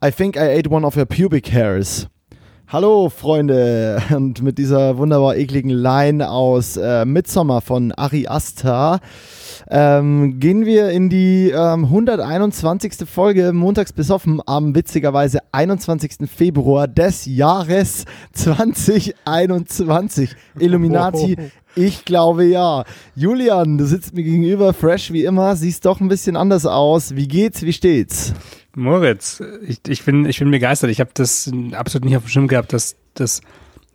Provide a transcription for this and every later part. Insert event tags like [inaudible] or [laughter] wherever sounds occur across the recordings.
I think I ate one of your pubic hairs. Hallo Freunde [laughs] und mit dieser wunderbar ekligen Line aus äh, Midsommar von Ari Aster ähm, gehen wir in die ähm, 121. Folge Montags besoffen am witzigerweise 21. Februar des Jahres 2021. [laughs] Illuminati, ich glaube ja. Julian, du sitzt mir gegenüber, fresh wie immer, siehst doch ein bisschen anders aus. Wie geht's, wie steht's? Moritz, ich, ich, bin, ich bin begeistert. Ich habe das absolut nicht auf dem Schirm gehabt, dass das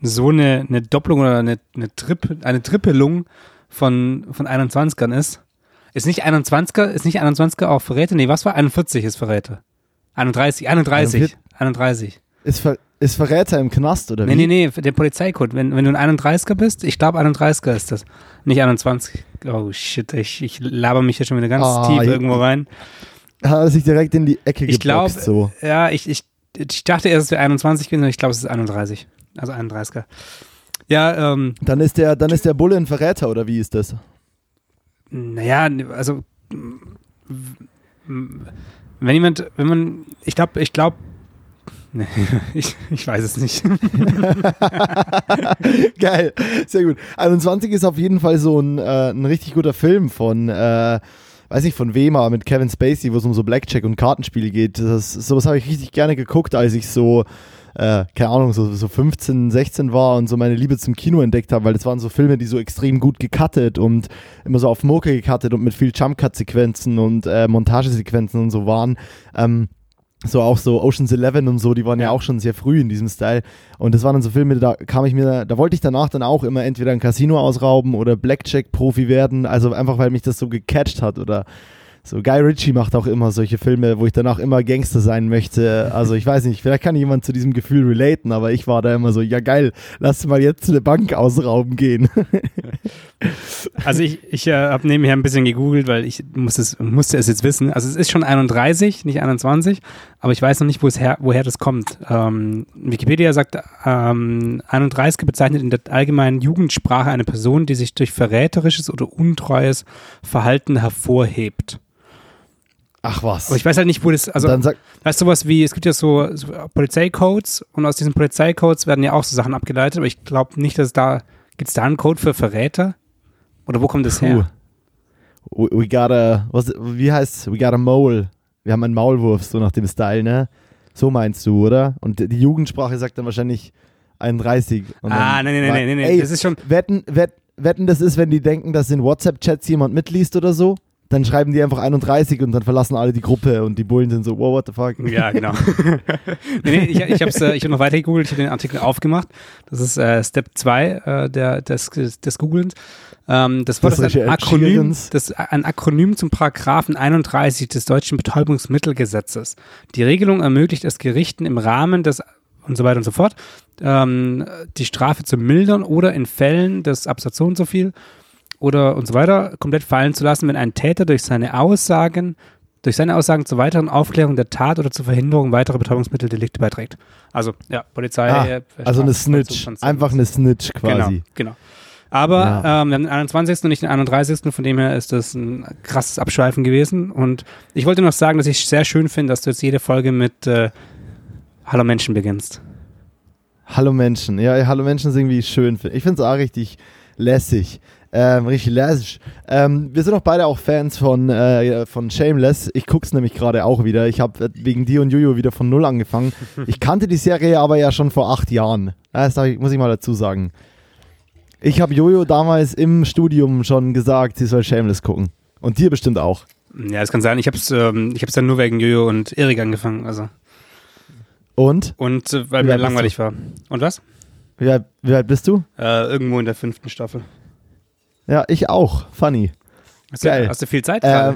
so eine, eine Doppelung oder eine, eine, Trip, eine Trippelung von, von 21ern ist. Ist nicht 21er, ist nicht 21er auch Verräter? Nee, was war? 41 ist Verräter. 31, 31, 31. Ist, Ver, ist Verräter im Knast oder wie? Nee, nee, nee, der Polizeicode. Wenn, wenn du ein 31er bist, ich glaube 31er ist das. Nicht 21. Oh shit, ich, ich laber mich hier schon wieder ganz oh, tief irgendwo rein [laughs] hat er sich direkt in die Ecke ich glaube, so. Ja, ich, ich, ich dachte erst, es wäre 21 gewesen, ich glaube, es ist 31. Also 31er. Ja, ähm. Dann ist der, dann ist der Bulle ein Verräter, oder wie ist das? Naja, also wenn jemand, wenn man, ich glaube, ich glaube, Nee, [laughs] ich, ich weiß es nicht. [laughs] Geil, sehr gut. 21 ist auf jeden Fall so ein, äh, ein richtig guter Film von äh, weiß nicht von wem, aber mit Kevin Spacey, wo es um so Blackjack und Kartenspiele geht. Das, sowas habe ich richtig gerne geguckt, als ich so, äh, keine Ahnung, so, so 15, 16 war und so meine Liebe zum Kino entdeckt habe, weil das waren so Filme, die so extrem gut gecuttet und immer so auf Moke gecuttet und mit viel Jump-Cut-Sequenzen und äh, Montagesequenzen und so waren. Ähm, so auch so Ocean's Eleven und so, die waren ja auch schon sehr früh in diesem Style. Und das waren dann so Filme, da kam ich mir, da wollte ich danach dann auch immer entweder ein Casino ausrauben oder Blackjack-Profi werden. Also einfach, weil mich das so gecatcht hat oder so Guy Ritchie macht auch immer solche Filme, wo ich danach immer Gangster sein möchte. Also ich weiß nicht, vielleicht kann jemand zu diesem Gefühl relaten, aber ich war da immer so, ja geil, lass mal jetzt eine Bank ausrauben gehen. [laughs] Also ich, ich äh, habe nebenher ein bisschen gegoogelt, weil ich muss es, musste es jetzt wissen. Also es ist schon 31, nicht 21, aber ich weiß noch nicht, her, woher das kommt. Ähm, Wikipedia sagt, ähm, 31 bezeichnet in der allgemeinen Jugendsprache eine Person, die sich durch verräterisches oder untreues Verhalten hervorhebt. Ach was. Aber ich weiß halt nicht, wo das, also, weißt du was wie, es gibt ja so, so Polizeicodes und aus diesen Polizeicodes werden ja auch so Sachen abgeleitet, aber ich glaube nicht, dass da, gibt es da einen Code für Verräter? Oder wo kommt das Puh. her? We, we got a, was, wie heißt We got a mole. Wir haben einen Maulwurf, so nach dem Style, ne? So meinst du, oder? Und die Jugendsprache sagt dann wahrscheinlich 31. ah, nein, nein, nein, nein, nein, das ist schon. Wetten, wetten, wetten, das ist, wenn die denken, dass in WhatsApp-Chats jemand mitliest oder so? Dann schreiben die einfach 31 und dann verlassen alle die Gruppe und die Bullen sind so, wow, what the fuck? Ja, genau. nee, [laughs] nee, ich, ich habe äh, ich hab noch weiter gegoogelt, ich habe den Artikel aufgemacht. Das ist äh, Step 2 äh, der, des, des Googlens. Ähm, das Wort das ist ein Akronym, das, ein Akronym zum Paragraphen 31 des deutschen Betäubungsmittelgesetzes. Die Regelung ermöglicht es Gerichten im Rahmen des und so weiter und so fort, ähm, die Strafe zu mildern oder in Fällen des Absatz so und so viel oder und so weiter komplett fallen zu lassen, wenn ein Täter durch seine Aussagen, durch seine Aussagen zur weiteren Aufklärung der Tat oder zur Verhinderung weiterer Betäubungsmitteldelikte beiträgt. Also, ja, Polizei. Ah, äh, also eine Snitch. Einfach eine Snitch quasi. Genau, genau. Aber ja. ähm, wir haben den 21. und nicht den 31. Von dem her ist das ein krasses Abschweifen gewesen. Und ich wollte noch sagen, dass ich sehr schön finde, dass du jetzt jede Folge mit äh, Hallo Menschen beginnst. Hallo Menschen. Ja, Hallo Menschen ist irgendwie schön. Ich finde es auch richtig lässig. Ähm, richtig lässig. Ähm, wir sind auch beide auch Fans von, äh, von Shameless. Ich gucke es nämlich gerade auch wieder. Ich habe wegen dir und Juju wieder von Null angefangen. [laughs] Ich kannte die Serie aber ja schon vor acht Jahren. Das muss ich mal dazu sagen. Ich habe Jojo damals im Studium schon gesagt, sie soll Shameless gucken. Und dir bestimmt auch. Ja, das kann sein. Ich habe es ähm, dann nur wegen Jojo und Erik angefangen. Also. Und? Und äh, weil mir langweilig war. Und was? Wie alt, wie alt bist du? Äh, irgendwo in der fünften Staffel. Ja, ich auch. Funny. Hast, Geil. Du, hast du viel Zeit? Äh,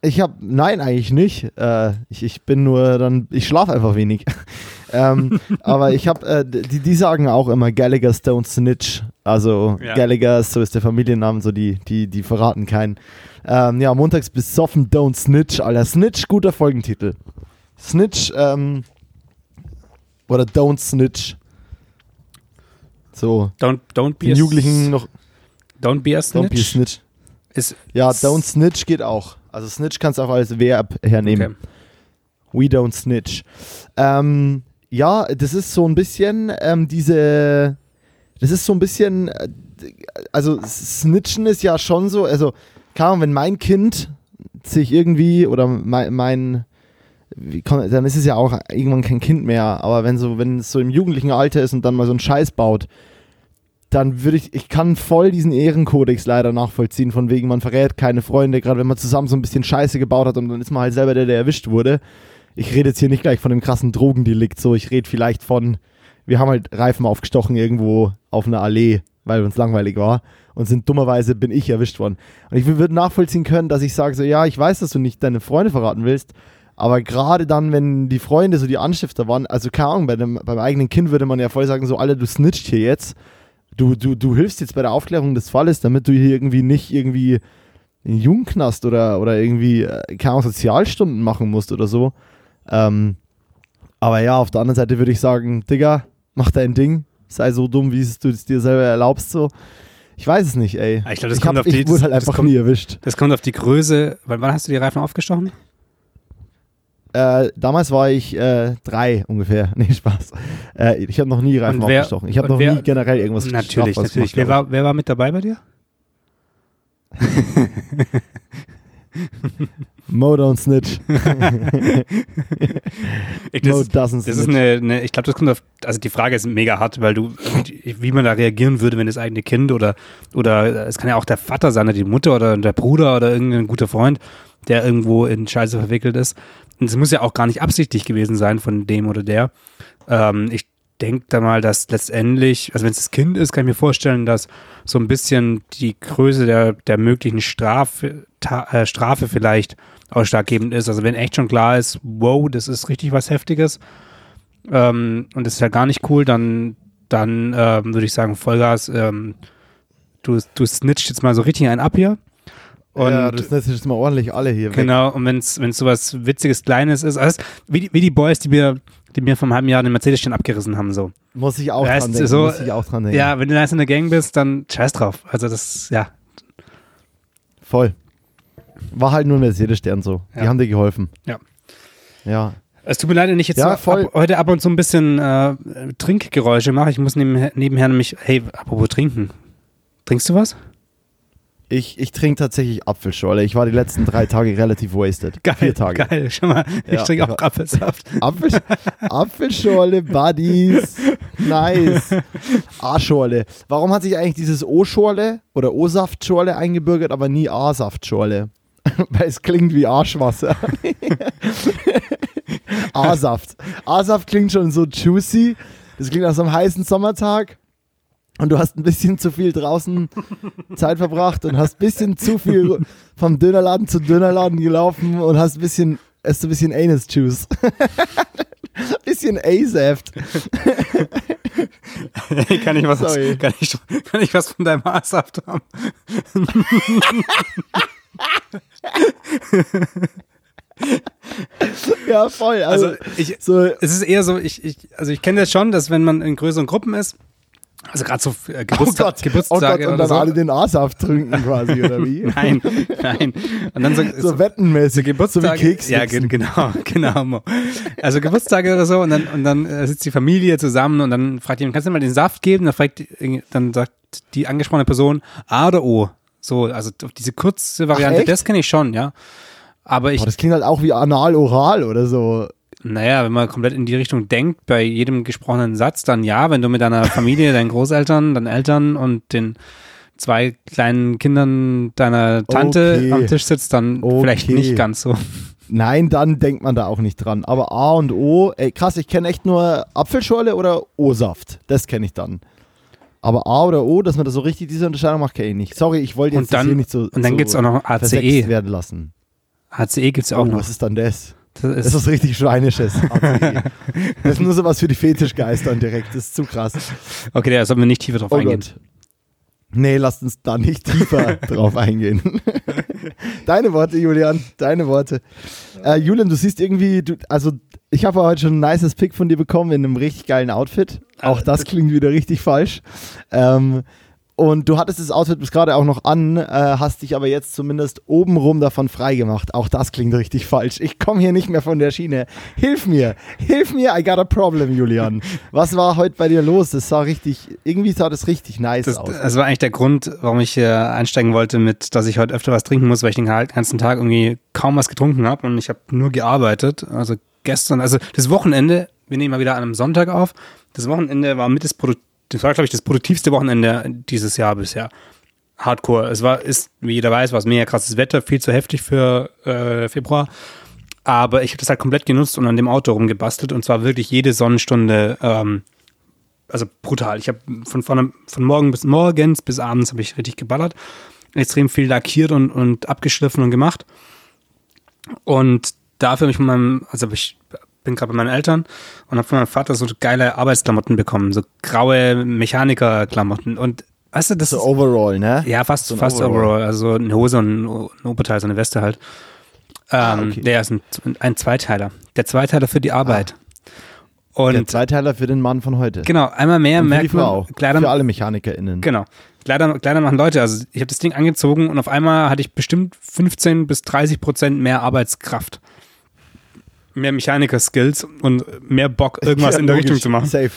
ich habe, nein, eigentlich nicht. Äh, ich, ich bin nur dann, ich schlafe einfach wenig. [laughs] ähm, [laughs] aber ich habe, äh, die, die sagen auch immer Gallagher's Don't Snitch. Also ja. Gallagher, so ist der Familiennamen, so die, die, die verraten keinen. Ähm, ja, montags bis besoffen Don't Snitch. Alter, Snitch, guter Folgentitel. Snitch, ähm, oder Don't Snitch. So. Don't, don't be den Jugendlichen noch Don't be a snitch. Don't be a snitch. Ist ja, don't snitch geht auch. Also snitch kannst du auch als Verb hernehmen. Okay. We don't snitch. Ähm, ja, das ist so ein bisschen ähm, diese, das ist so ein bisschen, äh, also Snitchen ist ja schon so, also kann wenn mein Kind sich irgendwie oder mein, mein dann ist es ja auch irgendwann kein Kind mehr, aber wenn so, wenn es so im jugendlichen Alter ist und dann mal so einen Scheiß baut, dann würde ich, ich kann voll diesen Ehrenkodex leider nachvollziehen, von wegen, man verrät keine Freunde, gerade wenn man zusammen so ein bisschen Scheiße gebaut hat und dann ist man halt selber der, der erwischt wurde. Ich rede jetzt hier nicht gleich von dem krassen Drogendelikt, so, ich rede vielleicht von, wir haben halt Reifen aufgestochen irgendwo auf einer Allee, weil uns langweilig war und sind dummerweise bin ich erwischt worden. Und ich würde nachvollziehen können, dass ich sage so, ja, ich weiß, dass du nicht deine Freunde verraten willst, aber gerade dann, wenn die Freunde so die Anstifter waren, also keine Ahnung, bei dem, beim eigenen Kind würde man ja voll sagen, so, alle, du snitcht hier jetzt du, du, du hilfst jetzt bei der Aufklärung des Falles, damit du hier irgendwie nicht irgendwie einen Jugendknast oder, oder irgendwie äh, keine Sozialstunden machen musst oder so. Ähm, aber ja, auf der anderen Seite würde ich sagen, Digga, mach dein Ding, sei so dumm, wie du es dir selber erlaubst, so. Ich weiß es nicht, ey. Ich glaube, das ich kommt hab, auf die. Ich wurde halt einfach kommt, nie erwischt. Das kommt auf die Größe. Wann hast du die Reifen aufgestochen? Äh, damals war ich äh, drei ungefähr. [laughs] Nee, Spaß. Äh, ich habe noch nie Reifen wer, aufgestochen. Ich habe noch wer, nie generell irgendwas Natürlich, natürlich. Wer war, wer war mit dabei bei dir? [laughs] Mo don't snitch. [laughs] ich, das, Mo doesn't das snitch. ist eine, eine ich glaube, das kommt auf, also die Frage ist mega hart, weil du, wie man da reagieren würde, wenn das eigene Kind oder, oder es kann ja auch der Vater sein, oder die Mutter oder der Bruder oder irgendein guter Freund, der irgendwo in Scheiße verwickelt ist. Und es muss ja auch gar nicht absichtlich gewesen sein von dem oder der. Ähm, ich denke da mal, dass letztendlich, also wenn es das Kind ist, kann ich mir vorstellen, dass so ein bisschen die Größe der, der möglichen Strafe, äh, Strafe vielleicht ausschlaggebend ist. Also wenn echt schon klar ist, wow, das ist richtig was Heftiges ähm, und das ist ja gar nicht cool, dann, dann ähm, würde ich sagen, Vollgas, ähm, du, du snitcht jetzt mal so richtig einen ab hier. Und ja, das ist jetzt mal ordentlich alle hier. Genau, weg. und wenn es so was Witziges, Kleines ist, also wie, die, wie die Boys, die mir, die mir vom halben Jahr den Mercedes schon abgerissen haben, so. Muss ich auch weißt, dran denken. So, muss ich auch dran denken. Ja, wenn du da in der Gang bist, dann scheiß drauf. Also das, ja. Voll. War halt nur ein Mercedes-Stern so. Die ja. haben dir geholfen. Ja. Ja. Es tut mir leid, wenn ich jetzt ja, ab, heute ab und zu ein bisschen äh, Trinkgeräusche mache. Ich muss neben, nebenher nämlich, hey, apropos trinken. Trinkst du was? Ich, ich trinke tatsächlich Apfelschorle. Ich war die letzten drei Tage relativ wasted. Geil, Vier Tage. Geil, schau mal. Ich ja, trinke auch Apfelsaft. Apfel, Apfelschorle, Buddies. Nice. A-Schorle. Warum hat sich eigentlich dieses O-Schorle oder O-Saftschorle eingebürgert, aber nie A-Saftschorle? [laughs] Weil es klingt wie Arschwasser. [laughs] A-Saft. A-Saft klingt schon so juicy. Das klingt nach so einem heißen Sommertag und du hast ein bisschen zu viel draußen [laughs] Zeit verbracht und hast ein bisschen zu viel vom Dönerladen zu Dönerladen gelaufen und hast ein bisschen, hast ein bisschen Anus Juice. [laughs] bisschen A-Saft. [laughs] kann ich was, kann ich, kann ich was von deinem A-Saft haben? ja, voll. Also, also ich, so, es ist eher so, ich, ich, also ich kenne das schon, dass wenn man in größeren Gruppen ist, also gerade so äh, Geburtstag, oh Geburtstage oh Gott, und dann so. alle den A-Saft trinken quasi, oder wie? [laughs] nein, nein. Und dann so, so, so wettenmäßig, Geburtstage, so wie Keks. Ja, ge genau, [laughs] genau. Also Geburtstage oder so und dann, und dann äh, sitzt die Familie zusammen und dann fragt jemand, kannst du mal den Saft geben? Dann, fragt, dann sagt die angesprochene Person A oder O. So, also diese kurze Variante, Ach, das kenne ich schon, ja. Aber ich. Boah, das klingt halt auch wie anal-oral oder so. Naja, wenn man komplett in die Richtung denkt, bei jedem gesprochenen Satz, dann ja, wenn du mit deiner Familie, [laughs] deinen Großeltern, deinen Eltern und den zwei kleinen Kindern deiner Tante okay. am Tisch sitzt, dann okay. vielleicht nicht ganz so. Nein, dann denkt man da auch nicht dran. Aber A und O, ey krass, ich kenne echt nur Apfelschorle oder O-Saft. Das kenne ich dann. Aber A oder O, dass man da so richtig diese Unterscheidung macht, kenne ich nicht. Sorry, ich wollte jetzt dann, hier nicht so. Und dann so gibt es auch noch ACE. werden lassen. ACE gibt es auch oh, noch. Was ist dann das? Das ist, das ist richtig Schweinisches. [laughs] das ist nur sowas für die Fetischgeister direkt. Das ist zu krass. Okay, da sollten wir nicht tiefer drauf oh eingehen. Gott. Nee, lasst uns da nicht tiefer [laughs] drauf eingehen. [laughs] deine Worte, Julian, deine Worte. Äh, Julian, du siehst irgendwie, du, also ich habe heute schon ein nices Pick von dir bekommen in einem richtig geilen Outfit. Auch das klingt wieder richtig falsch. Ähm, Und du hattest das Outfit bis gerade auch noch an, äh, hast dich aber jetzt zumindest obenrum davon freigemacht. Auch das klingt richtig falsch. Ich komme hier nicht mehr von der Schiene. Hilf mir, hilf mir, I got a problem, Julian. Was war heute bei dir los? Das sah richtig, irgendwie sah das richtig nice das, aus. Das war eigentlich der Grund, warum ich äh, einsteigen wollte mit, dass ich heute öfter was trinken muss, weil ich den ganzen Tag irgendwie kaum was getrunken habe und ich habe nur gearbeitet. Also gestern, also das Wochenende, wir nehmen mal wieder an einem Sonntag auf. Das Wochenende war mit das Produkt das war, glaube ich, das produktivste Wochenende dieses Jahr bisher. Hardcore. Es war, ist, wie jeder weiß, war es mega krasses Wetter, viel zu heftig für äh, Februar. Aber ich habe das halt komplett genutzt und an dem Auto rumgebastelt und zwar wirklich jede Sonnenstunde, ähm, also brutal. Ich habe von, von, von morgen bis morgens bis abends habe ich richtig geballert, extrem viel lackiert und, und abgeschliffen und gemacht. Und dafür habe ich von meinem, also ich bin gerade bei meinen Eltern und habe von meinem Vater so geile Arbeitsklamotten bekommen, so graue Mechanikerklamotten und weißt du, das so Overall, ne? Ja, fast so fast Overall. Overall, also eine Hose und ein Oberteil, so eine Weste halt. Ah, ähm, ah, okay. Der ist ein, ein, Zweiteiler. Der Zweiteiler für die Arbeit. Ah. Und der Zweiteiler für den Mann von heute. Genau, einmal mehr und merkt man. Kleider, für alle MechanikerInnen. Genau. Kleider, Kleider machen Leute. Also ich habe das Ding angezogen und auf einmal hatte ich bestimmt 15 bis 30 Prozent mehr Arbeitskraft mehr Mechaniker-Skills und mehr Bock, [laughs] irgendwas ja, in der logisch. Richtung zu machen. Safe.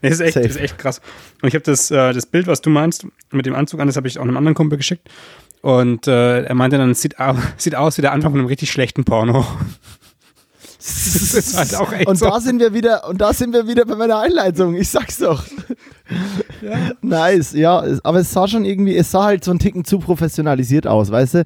Das ist echt, Safe. Das ist echt krass. Und ich habe das, äh, das Bild, was du meinst, mit dem Anzug an, das habe ich auch einem anderen Kumpel geschickt. Und äh, er meinte dann, es sieht, [laughs] sieht aus wie der Anfang von einem richtig schlechten Porno. halt und so. da sind wir wieder, und da sind wir wieder bei meiner Einleitung. Ich sag's doch. Ja. Nice, ja. Aber es sah schon irgendwie, es sah halt so ein Ticken zu professionalisiert aus, weißt du?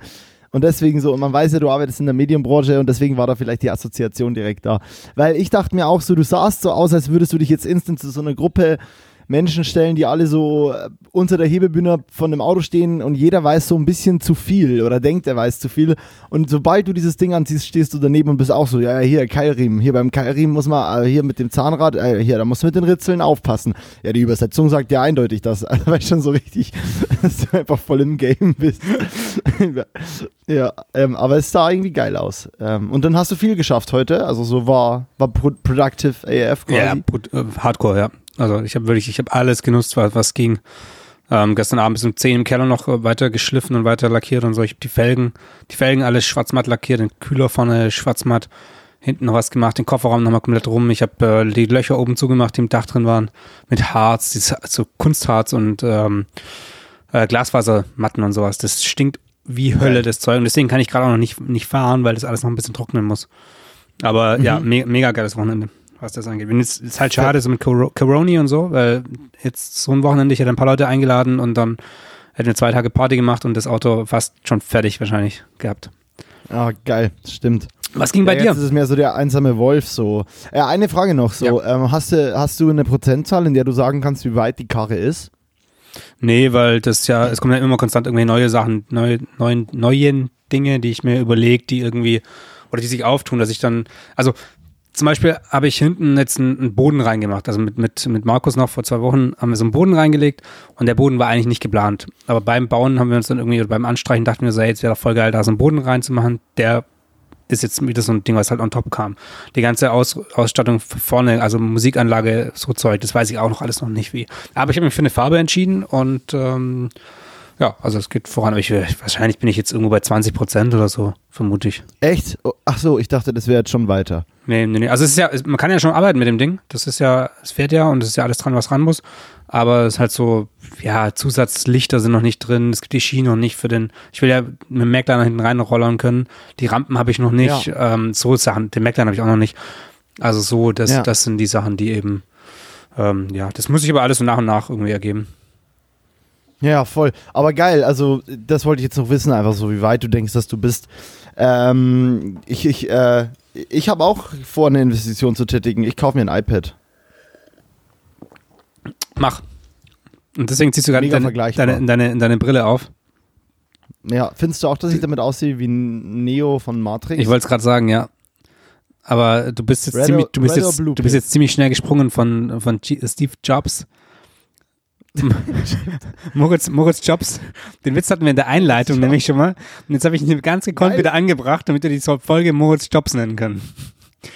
Und deswegen so, und man weiß ja, du arbeitest in der Medienbranche und deswegen war da vielleicht die Assoziation direkt da. Weil ich dachte mir auch so, du sahst so aus, als würdest du dich jetzt instant zu so einer Gruppe Menschen stellen, die alle so äh, unter der Hebebühne von einem Auto stehen und jeder weiß so ein bisschen zu viel oder denkt, er weiß zu viel. Und sobald du dieses Ding anziehst, stehst du daneben und bist auch so, ja, hier, Keilriemen. Hier beim Keilriemen muss man, äh, hier mit dem Zahnrad, äh, hier, da muss man mit den Ritzeln aufpassen. Ja, die Übersetzung sagt ja eindeutig das, [laughs] also, weil schon so richtig, [laughs] dass du einfach voll im Game bist. [laughs] ja, ähm, aber es sah irgendwie geil aus. Ähm, und dann hast du viel geschafft heute, also so war, war productive AF quasi. Ja, Hardcore, ja. Also ich habe wirklich, ich habe alles genutzt, was, was ging. Ähm, gestern Abend bis um 10 im Keller noch äh, weiter geschliffen und weiter lackiert und so. Ich habe die Felgen, die Felgen alles schwarzmatt lackiert, den Kühler vorne schwarzmatt, hinten noch was gemacht, den Kofferraum nochmal komplett rum. Ich habe äh, die Löcher oben zugemacht, die im Dach drin waren, mit Harz, dieses, so Kunstharz und ähm, äh, Glasfasermatten und sowas. Das stinkt wie Hölle, das Zeug. Und deswegen kann ich gerade auch noch nicht, nicht fahren, weil das alles noch ein bisschen trocknen muss. Aber mhm. ja, me mega geiles Wochenende was das angeht. Es ist halt schade, so mit Coroni und so, weil jetzt so ein Wochenende, ich hätte ein paar Leute eingeladen und dann hätten wir zwei Tage Party gemacht und das Auto fast schon fertig wahrscheinlich gehabt. Ah, geil, stimmt. Was ging bei ja, dir? Das ist mehr so der einsame Wolf so. Äh, eine Frage noch so. Ja. Ähm, hast, du, hast du eine Prozentzahl, in der du sagen kannst, wie weit die Karre ist? Nee, weil das ja, es kommen ja immer konstant irgendwie neue Sachen, neue, neuen, neuen Dinge, die ich mir überlege, die irgendwie, oder die sich auftun, dass ich dann, also zum Beispiel habe ich hinten jetzt einen, Boden reingemacht. Also mit, mit, mit Markus noch vor zwei Wochen haben wir so einen Boden reingelegt und der Boden war eigentlich nicht geplant. Aber beim Bauen haben wir uns dann irgendwie, beim Anstreichen dachten wir so, hey, jetzt wäre doch voll geil, da so einen Boden reinzumachen. Der ist jetzt wieder so ein Ding, was halt on top kam. Die ganze Aus, Ausstattung vorne, also Musikanlage, so Zeug, das weiß ich auch noch alles noch nicht wie. Aber ich habe mich für eine Farbe entschieden und ähm, ja, also es geht voran. Ich, wahrscheinlich bin ich jetzt irgendwo bei 20 Prozent oder so, vermute ich. Echt? Oh, ach so, ich dachte, das wäre jetzt schon weiter. Nee, nee, nee. Also es ist ja, man kann ja schon arbeiten mit dem Ding. Das ist ja, es fährt ja und es ist ja alles dran, was ran muss. Aber es ist halt so, ja, Zusatzlichter sind noch nicht drin. Es gibt die Schiene noch nicht für den. Ich will ja mit dem Macliner hinten reinrollern können. Die Rampen habe ich noch nicht. Ja. Ähm, so Sachen, den Macliner habe ich auch noch nicht. Also so, das, ja. das sind die Sachen, die eben, ähm, ja, das muss ich aber alles so nach und nach irgendwie ergeben. Ja, voll. Aber geil, also das wollte ich jetzt noch wissen, einfach so, wie weit du denkst, dass du bist. Ähm, ich ich, äh, ich habe auch vor, eine Investition zu tätigen. Ich kaufe mir ein iPad. Mach. Und deswegen ziehst du gerade deine, deine, deine, deine Brille auf. Ja, findest du auch, dass ich damit aussehe wie Neo von Matrix? Ich wollte es gerade sagen, ja. Aber du bist jetzt, ziemlich, du bist jetzt, du bist jetzt ziemlich schnell gesprungen von, von Steve Jobs [laughs] Moritz, Moritz Jobs. Den Witz hatten wir in der Einleitung nämlich schon mal. Und jetzt habe ich ihn ganz gekonnt Geil. wieder angebracht, damit wir die Folge Moritz Jobs nennen können.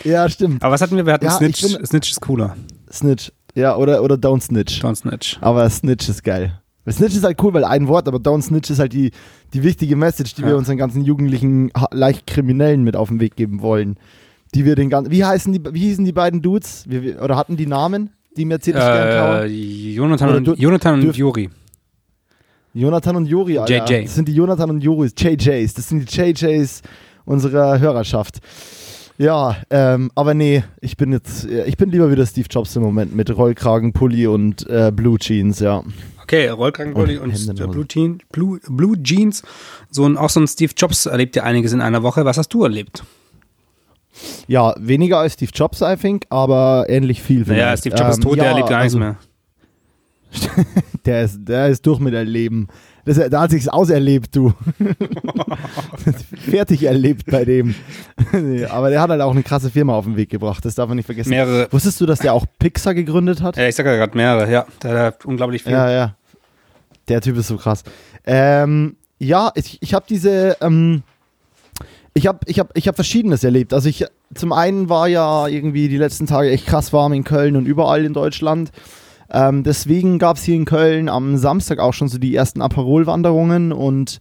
Ja, stimmt. Aber was hatten wir? Wir hatten ja, Snitch. Snitch ist cooler. Snitch. Ja, oder, oder Don't Snitch. Don't Snitch. Aber Snitch ist geil. Snitch ist halt cool, weil ein Wort, aber Don't Snitch ist halt die, die wichtige Message, die ja. wir unseren ganzen jugendlichen, leicht Kriminellen mit auf den Weg geben wollen. Die wir den ganzen. Wie heißen die, wie hießen die beiden Dudes? Wie, oder hatten die Namen? Die Mercedes äh, Jonathan, und, Jonathan und Juri. Jonathan und Juri, Alter. JJ. Das sind die Jonathan und Juris, JJs. Das sind die JJs unserer Hörerschaft. Ja, ähm, aber nee, ich bin jetzt, ich bin lieber wieder Steve Jobs im Moment mit Rollkragen, Pulli und äh, Blue Jeans, ja. Okay, Rollkragenpulli und, und Blue, Jean, Blue, Blue Jeans. So ein, auch so ein Steve Jobs erlebt ja einiges in einer Woche. Was hast du erlebt? Ja, weniger als Steve Jobs, I think, aber ähnlich viel. Naja, Steve Jobs ähm, ist tot, ja, der erlebt gar also, nichts mehr. [laughs] der, ist, der ist durch mit Erleben. Das, da hat sich's auserlebt, du. [laughs] Fertig erlebt bei dem. aber der hat halt auch eine krasse Firma auf den Weg gebracht, das darf man nicht vergessen. Mehrere. Wusstest du, dass der auch Pixar gegründet hat? Ja, ich sag ja gerade mehrere, ja. Der hat unglaublich viel. Ja, ja. Der Typ ist so krass. Ähm, ja, ich, ich habe diese, ähm, ich habe ich hab, ich hab Verschiedenes erlebt. Also ich, zum einen war ja irgendwie die letzten Tage echt krass warm in Köln und überall in Deutschland. Ähm, deswegen gab es hier in Köln am Samstag auch schon so die ersten Aperol-Wanderungen und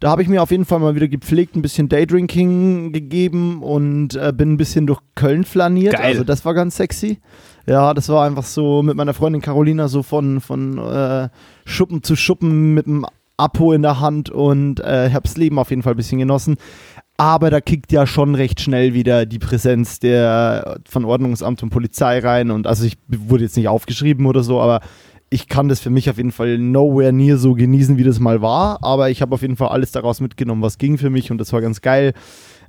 da habe ich mir auf jeden Fall mal wieder gepflegt ein bisschen Daydrinking gegeben und äh, bin ein bisschen durch Köln flaniert. Geil. Also das war ganz sexy. Ja, das war einfach so mit meiner Freundin Carolina so von, von äh, Schuppen zu Schuppen mit dem Apo in der Hand und äh, habe das Leben auf jeden Fall ein bisschen genossen. Aber da kickt ja schon recht schnell wieder die Präsenz der von Ordnungsamt und Polizei rein. Und also ich wurde jetzt nicht aufgeschrieben oder so, aber ich kann das für mich auf jeden Fall nowhere near so genießen, wie das mal war. Aber ich habe auf jeden Fall alles daraus mitgenommen, was ging für mich und das war ganz geil.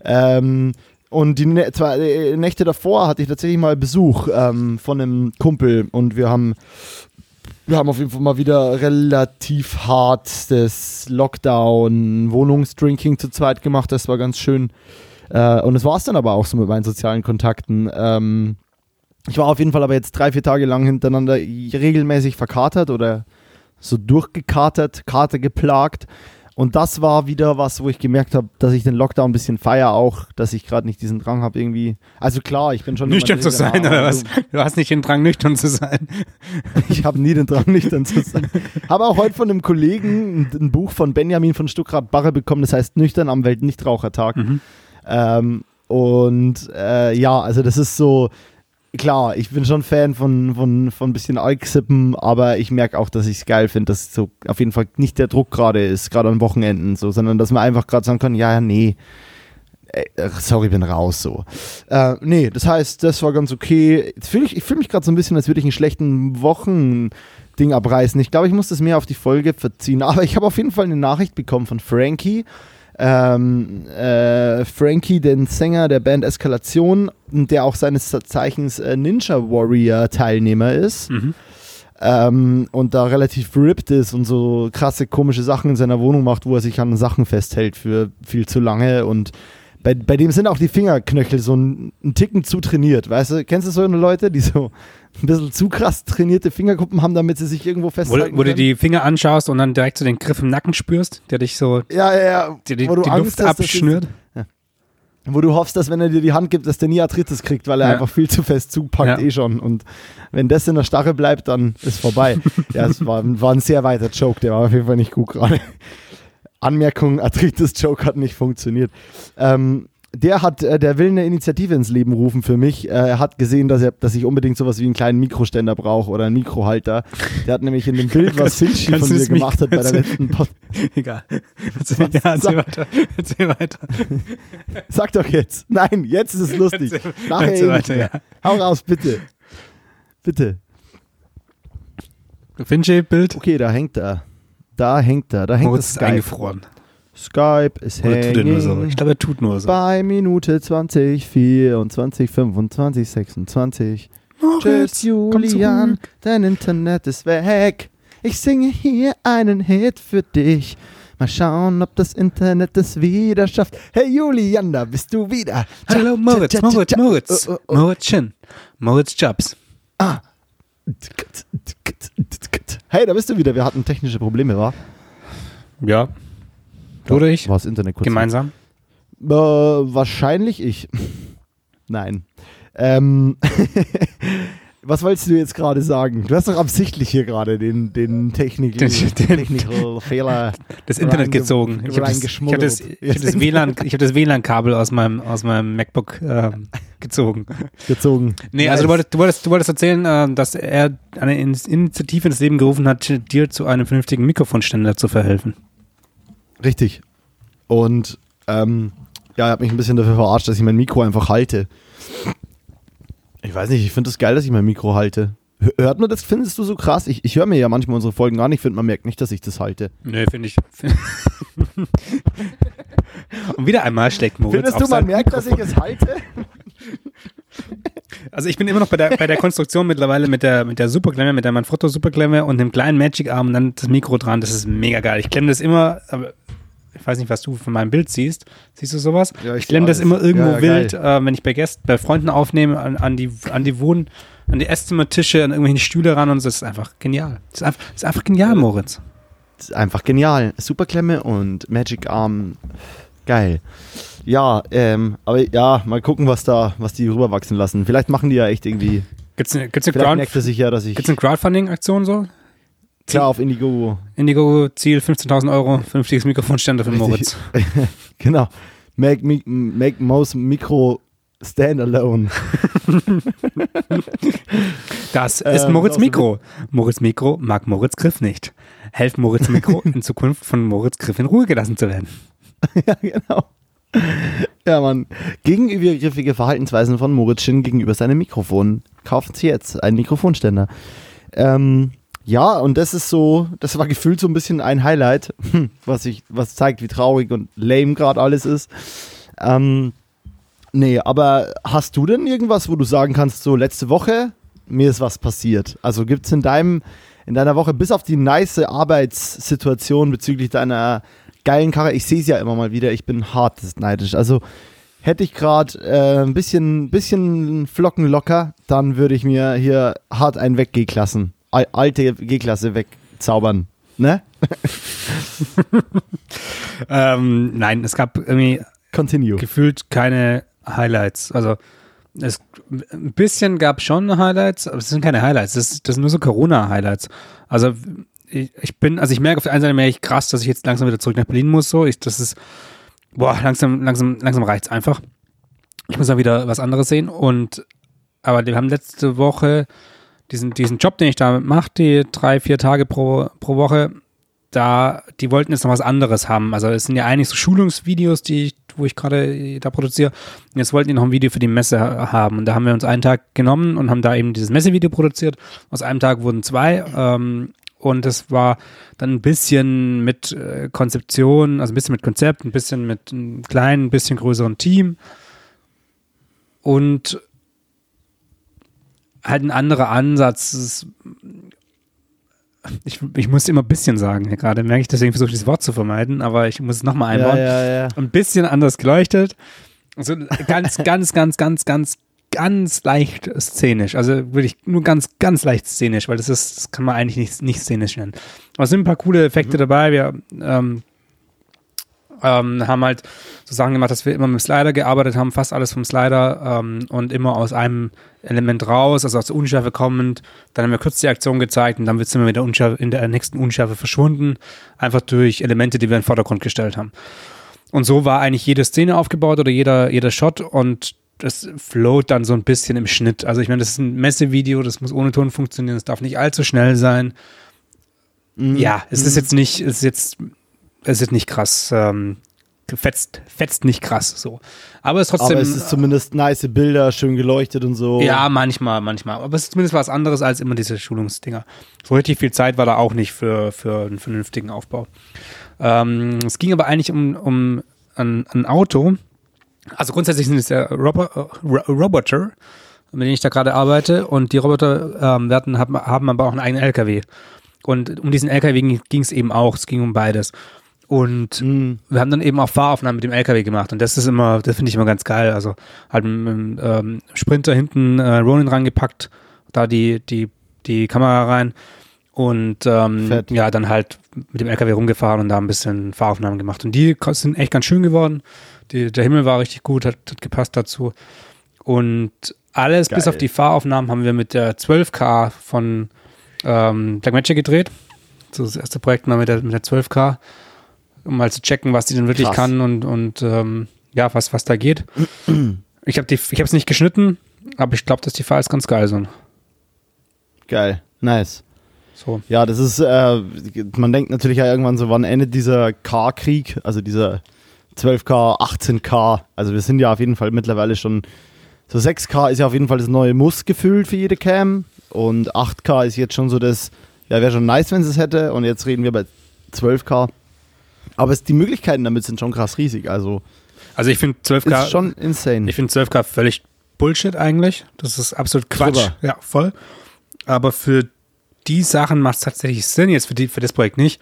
Ähm, und die äh, Nächte davor hatte ich tatsächlich mal Besuch ähm, von einem Kumpel und wir haben wir haben auf jeden Fall mal wieder relativ hart das Lockdown-Wohnungsdrinking zu zweit gemacht. Das war ganz schön. Äh, und es war es dann aber auch so mit meinen sozialen Kontakten. Ähm, ich war auf jeden Fall aber jetzt drei, vier Tage lang hintereinander regelmäßig verkatert oder so durchgekatert, Karte geplagt. Und das war wieder was, wo ich gemerkt habe, dass ich den Lockdown ein bisschen feier auch, dass ich gerade nicht diesen Drang habe irgendwie. Also klar, ich bin schon nüchtern zu sein oder was? Du hast nicht den Drang nüchtern zu sein. [laughs] ich habe nie den Drang nüchtern zu sein. habe auch heute von einem Kollegen ein, Buch von Benjamin von Stuckrad-Barre bekommen, das heißt Nüchtern am Weltnichtrauchertag. Mhm. Ähm, und äh, ja, also das ist so, klar, ich bin schon Fan von, von, von ein bisschen Alksippen, aber ich merke auch, dass ich es geil finde, dass so auf jeden Fall nicht der Druck gerade ist, gerade an Wochenenden, so, sondern dass man einfach gerade sagen kann, ja, ja, nee, äh, sorry, bin raus, so. Äh, nee, das heißt, das war ganz okay. Fühl ich ich fühle mich gerade so ein bisschen, als würde ich einen schlechten Wochending abreißen. Ich glaube, ich muss das mehr auf die Folge verziehen, [laughs] aber ich habe auf jeden Fall eine Nachricht bekommen von Frankie, ähm, äh, Frankie, den Sänger der Band Eskalation, der auch seines Zeichens äh, Ninja Warrior Teilnehmer ist. Mhm. Ähm, und da relativ ripped ist und so krasse komische Sachen in seiner Wohnung macht, wo er sich an Sachen festhält für viel zu lange und bei, bei dem sind auch die Fingerknöchel so ein, ein Ticken zu trainiert, weißt du? Kennst du so eine Leute, die so ein bisschen zu krass trainierte Fingerkuppen haben, damit sie sich irgendwo festhalten Wo, wo du die Finger anschaust und dann direkt so den Griff im Nacken spürst, der dich so ja, ja, ja. Die, die, wo du die Angst Luft hast, abschnürt. Ja. Wo du hoffst, dass wenn er dir die Hand gibt, dass der nie Arthritis kriegt, weil er ja. einfach viel zu fest zupackt eh schon. Und wenn das in der Starre bleibt, dann ist vorbei. [laughs] ja, es war, war ein sehr weiter Joke, der war auf jeden Fall nicht gut gerade. Anmerkung, Arthritis-Joke hat nicht funktioniert. Ähm, der hat, äh, der will eine Initiative ins Leben rufen für mich. Äh, er hat gesehen, dass, er, dass ich unbedingt sowas wie einen kleinen Mikroständer brauche oder einen Mikrohalter. Der hat nämlich in dem Bild, was Finchi von mir gemacht hat bei der letzten Pod [laughs] Egal. Erzähl, ja, erzähl weiter. Erzähl weiter. [laughs] Sag doch jetzt. Nein, jetzt ist es lustig. Erzähl, Nachher erzähl weiter, ja. Hau raus, bitte. Bitte. Finchi-Bild? Okay, da hängt er. Da hängt er. Da hängt Moritz ist eingefroren. Skype ist hanging. Er so. Ich glaube, er tut nur so. Bei Minute 20, 24, 25, 26. Moritz, Tschüss, Julian, dein Internet ist weg. Ich singe hier einen Hit für dich. Mal schauen, ob das Internet es wieder schafft. Hey Julian, da bist du wieder. Hallo Moritz, Moritz, Moritz. Oh, oh, oh. Moritzchen. Moritz Jobs. Ah. Hey, da bist du wieder. Wir hatten technische Probleme, wa? Ja. Du oder ich? War das Internet kurz Gemeinsam? Äh, wahrscheinlich ich. [laughs] Nein. Ähm, [laughs] Was wolltest du jetzt gerade sagen? Du hast doch absichtlich hier gerade den, den, Technik, den, Technical Fehler. Das Internet gezogen. Ich habe das, ich hab das, ich hab das WLAN, ich hab das WLAN-Kabel aus meinem, aus meinem MacBook äh, [laughs] gezogen. Gezogen. Nee, nice. also du wolltest, du wolltest, du wolltest erzählen, äh, dass er eine Initiative ins Leben gerufen hat, dir zu einem vernünftigen Mikrofonständer zu verhelfen. Richtig. Und ähm, ja, er hat mich ein bisschen dafür verarscht, dass ich mein Mikro einfach halte. Ich weiß nicht, ich finde es das geil, dass ich mein Mikro halte. Hört man das, findest du so krass? Ich, ich höre mir ja manchmal unsere Folgen gar nicht, finde man merkt nicht, dass ich das halte. Nee, finde ich. [laughs] Und wieder einmal steckt Moritz Findest du, man merkt, Mikrofon. dass ich es halte? [laughs] Also ich bin immer noch bei der, bei der Konstruktion mittlerweile mit der, mit der Superklemme, mit der Manfrotto Superklemme und dem kleinen Magic-Arm und dann das Mikro dran. Das ist mega geil. Ich klemme das immer, ich weiß nicht, was du von meinem Bild siehst. Siehst du sowas? Ja, ich, klemme das immer irgendwo ja, wild, äh, wenn ich bei Gästen, bei Freunden aufnehme, an, an die, an die Wohn, an die Esszimmertische, an irgendwelche Stühle ran und so. Das ist einfach genial. Das ist einfach, das ist einfach genial, Moritz. Das ist einfach genial. Superklemme und Magic Arm. Geil. Ja, ähm, aber ja, mal gucken, was da, was die rüberwachsen lassen. Vielleicht machen die ja echt irgendwie. Gibt's eine, gibt's eine, Crowd sich ja, dass ich gibt's eine Crowdfunding-Aktion so? Klar, auf Indiegogo. Indiegogo, Ziel 15.000 Euro, vernünftiges Mikrofonständer für Moritz. [laughs] genau. Make, make Mouse Mikro Standalone. [laughs] das ist ähm, Moritz Mikro. Moritz Mikro mag Moritz Griff nicht. Helft Moritz Mikro [laughs] in Zukunft von Moritz Griff in Ruhe gelassen zu werden. ja, genau. Ja, Mann. Gegenübergriffige Verhaltensweisen von Moritz Schinn gegenüber seinem Mikrofon. Kaufen Sie jetzt einen Mikrofonständer. Ähm, ja, und das ist so, das war gefühlt so ein bisschen ein Highlight, was ich, was zeigt, wie traurig und lame gerade alles ist. Ähm, nee, aber hast du denn irgendwas, wo du sagen kannst, so letzte Woche, mir ist was passiert? Also gibt es in deinem, in deiner Woche, bis auf die nice Arbeitssituation bezüglich deiner geilen Karre, ich sehe es ja immer mal wieder, ich bin hart neidisch. Also hätte ich gerade äh, ein bisschen, bisschen Flocken locker, dann würde ich mir hier hart einen weggeklassen alte G-Klasse wegzaubern. Ne? [laughs] ähm, nein, es gab irgendwie Continue. gefühlt keine Highlights. Also es, ein bisschen gab schon Highlights, aber es sind keine Highlights. Das, das sind nur so Corona-Highlights. Also ich, ich, bin, also ich merke auf der einen Seite merke ich krass, dass ich jetzt langsam wieder zurück nach Berlin muss. So, ich, das ist, boah, langsam, langsam, langsam reicht's einfach. Ich muss da wieder was anderes sehen. Und aber wir haben letzte Woche diesen, diesen Job, den ich da mache, die drei, vier Tage pro, pro Woche, da, die wollten jetzt noch was anderes haben. Also es sind ja eigentlich so Schulungsvideos, die ich, wo ich gerade da produziere. Und jetzt wollten die noch ein Video für die Messe haben. Und da haben wir uns einen Tag genommen und haben da eben dieses Messevideo produziert. Aus einem Tag wurden zwei. Ähm, und es war dann ein bisschen mit äh, Konzeption, also ein bisschen mit Konzept, ein bisschen mit einem kleinen, ein bisschen größeren Team. Und halt ein anderer Ansatz. Ich, ich muss immer ein bisschen sagen, gerade merke ich, deswegen versuche ich das Wort zu vermeiden, aber ich muss es nochmal einbauen. Ja, ja, ja. Ein bisschen anders geleuchtet. Also ganz, [laughs] ganz, ganz, ganz, ganz, ganz leicht szenisch. Also wirklich nur ganz, ganz leicht szenisch, weil das ist, das kann man eigentlich nicht, nicht szenisch nennen. Aber es sind ein paar coole Effekte mhm. dabei. Wir ähm, ähm, haben halt so Sachen gemacht, dass wir immer mit dem Slider gearbeitet haben, fast alles vom Slider ähm, und immer aus einem Element raus, also aus der Unschärfe kommend. Dann haben wir kurz die Aktion gezeigt und dann sind wir mit der Unschärfe, in der nächsten Unschärfe verschwunden, einfach durch Elemente, die wir in den Vordergrund gestellt haben. Und so war eigentlich jede Szene aufgebaut oder jeder, jeder Shot und das float dann so ein bisschen im Schnitt. Also ich meine, das ist ein Messevideo, das muss ohne Ton funktionieren, es darf nicht allzu schnell sein. Mhm. Ja, es ist mhm. jetzt nicht, es ist jetzt es ist nicht krass. Ähm, fetzt, fetzt nicht krass so. Aber es ist trotzdem. Aber es ist zumindest nice Bilder, schön geleuchtet und so. Ja, manchmal, manchmal. Aber es ist zumindest was anderes als immer diese Schulungsdinger. So richtig viel Zeit war da auch nicht für, für einen vernünftigen Aufbau. Ähm, es ging aber eigentlich um, um ein, ein Auto. Also grundsätzlich sind es ja Robo äh, Roboter, mit denen ich da gerade arbeite. Und die Roboter ähm, werden, haben, haben aber auch einen eigenen LKW. Und um diesen LKW ging es eben auch. Es ging um beides. Und mhm. wir haben dann eben auch Fahraufnahmen mit dem LKW gemacht. Und das ist immer, das finde ich immer ganz geil. Also halt mit ähm, Sprinter hinten äh, Ronin rangepackt, da die, die, die Kamera rein. Und ähm, ja, dann halt mit dem LKW rumgefahren und da ein bisschen Fahraufnahmen gemacht. Und die sind echt ganz schön geworden. Die, der Himmel war richtig gut, hat, hat gepasst dazu. Und alles Geil. bis auf die Fahraufnahmen haben wir mit der 12K von ähm, Blackmagic gedreht. So das erste Projekt mal mit der, mit der 12K, um mal zu checken, was die denn wirklich Krass. kann und, und ähm, ja, was, was da geht. Ich habe es nicht geschnitten, aber ich glaube, dass die Files ganz geil sind. Geil, nice. So. Ja, das ist, äh, man denkt natürlich ja irgendwann so, wann endet dieser K-Krieg, also dieser 12K, 18K. Also wir sind ja auf jeden Fall mittlerweile schon, so 6K ist ja auf jeden Fall das neue Muss gefühlt für jede Cam und 8K ist jetzt schon so das, ja, wäre schon nice, wenn es es hätte und jetzt reden wir bei 12K. Aber es, die Möglichkeiten damit sind schon krass riesig, also. Also ich finde 12K. Ist schon insane. Ich finde 12K völlig Bullshit eigentlich. Das ist absolut Quatsch. Super. Ja, voll. Aber für die Sachen macht es tatsächlich Sinn, jetzt für, die, für das Projekt nicht.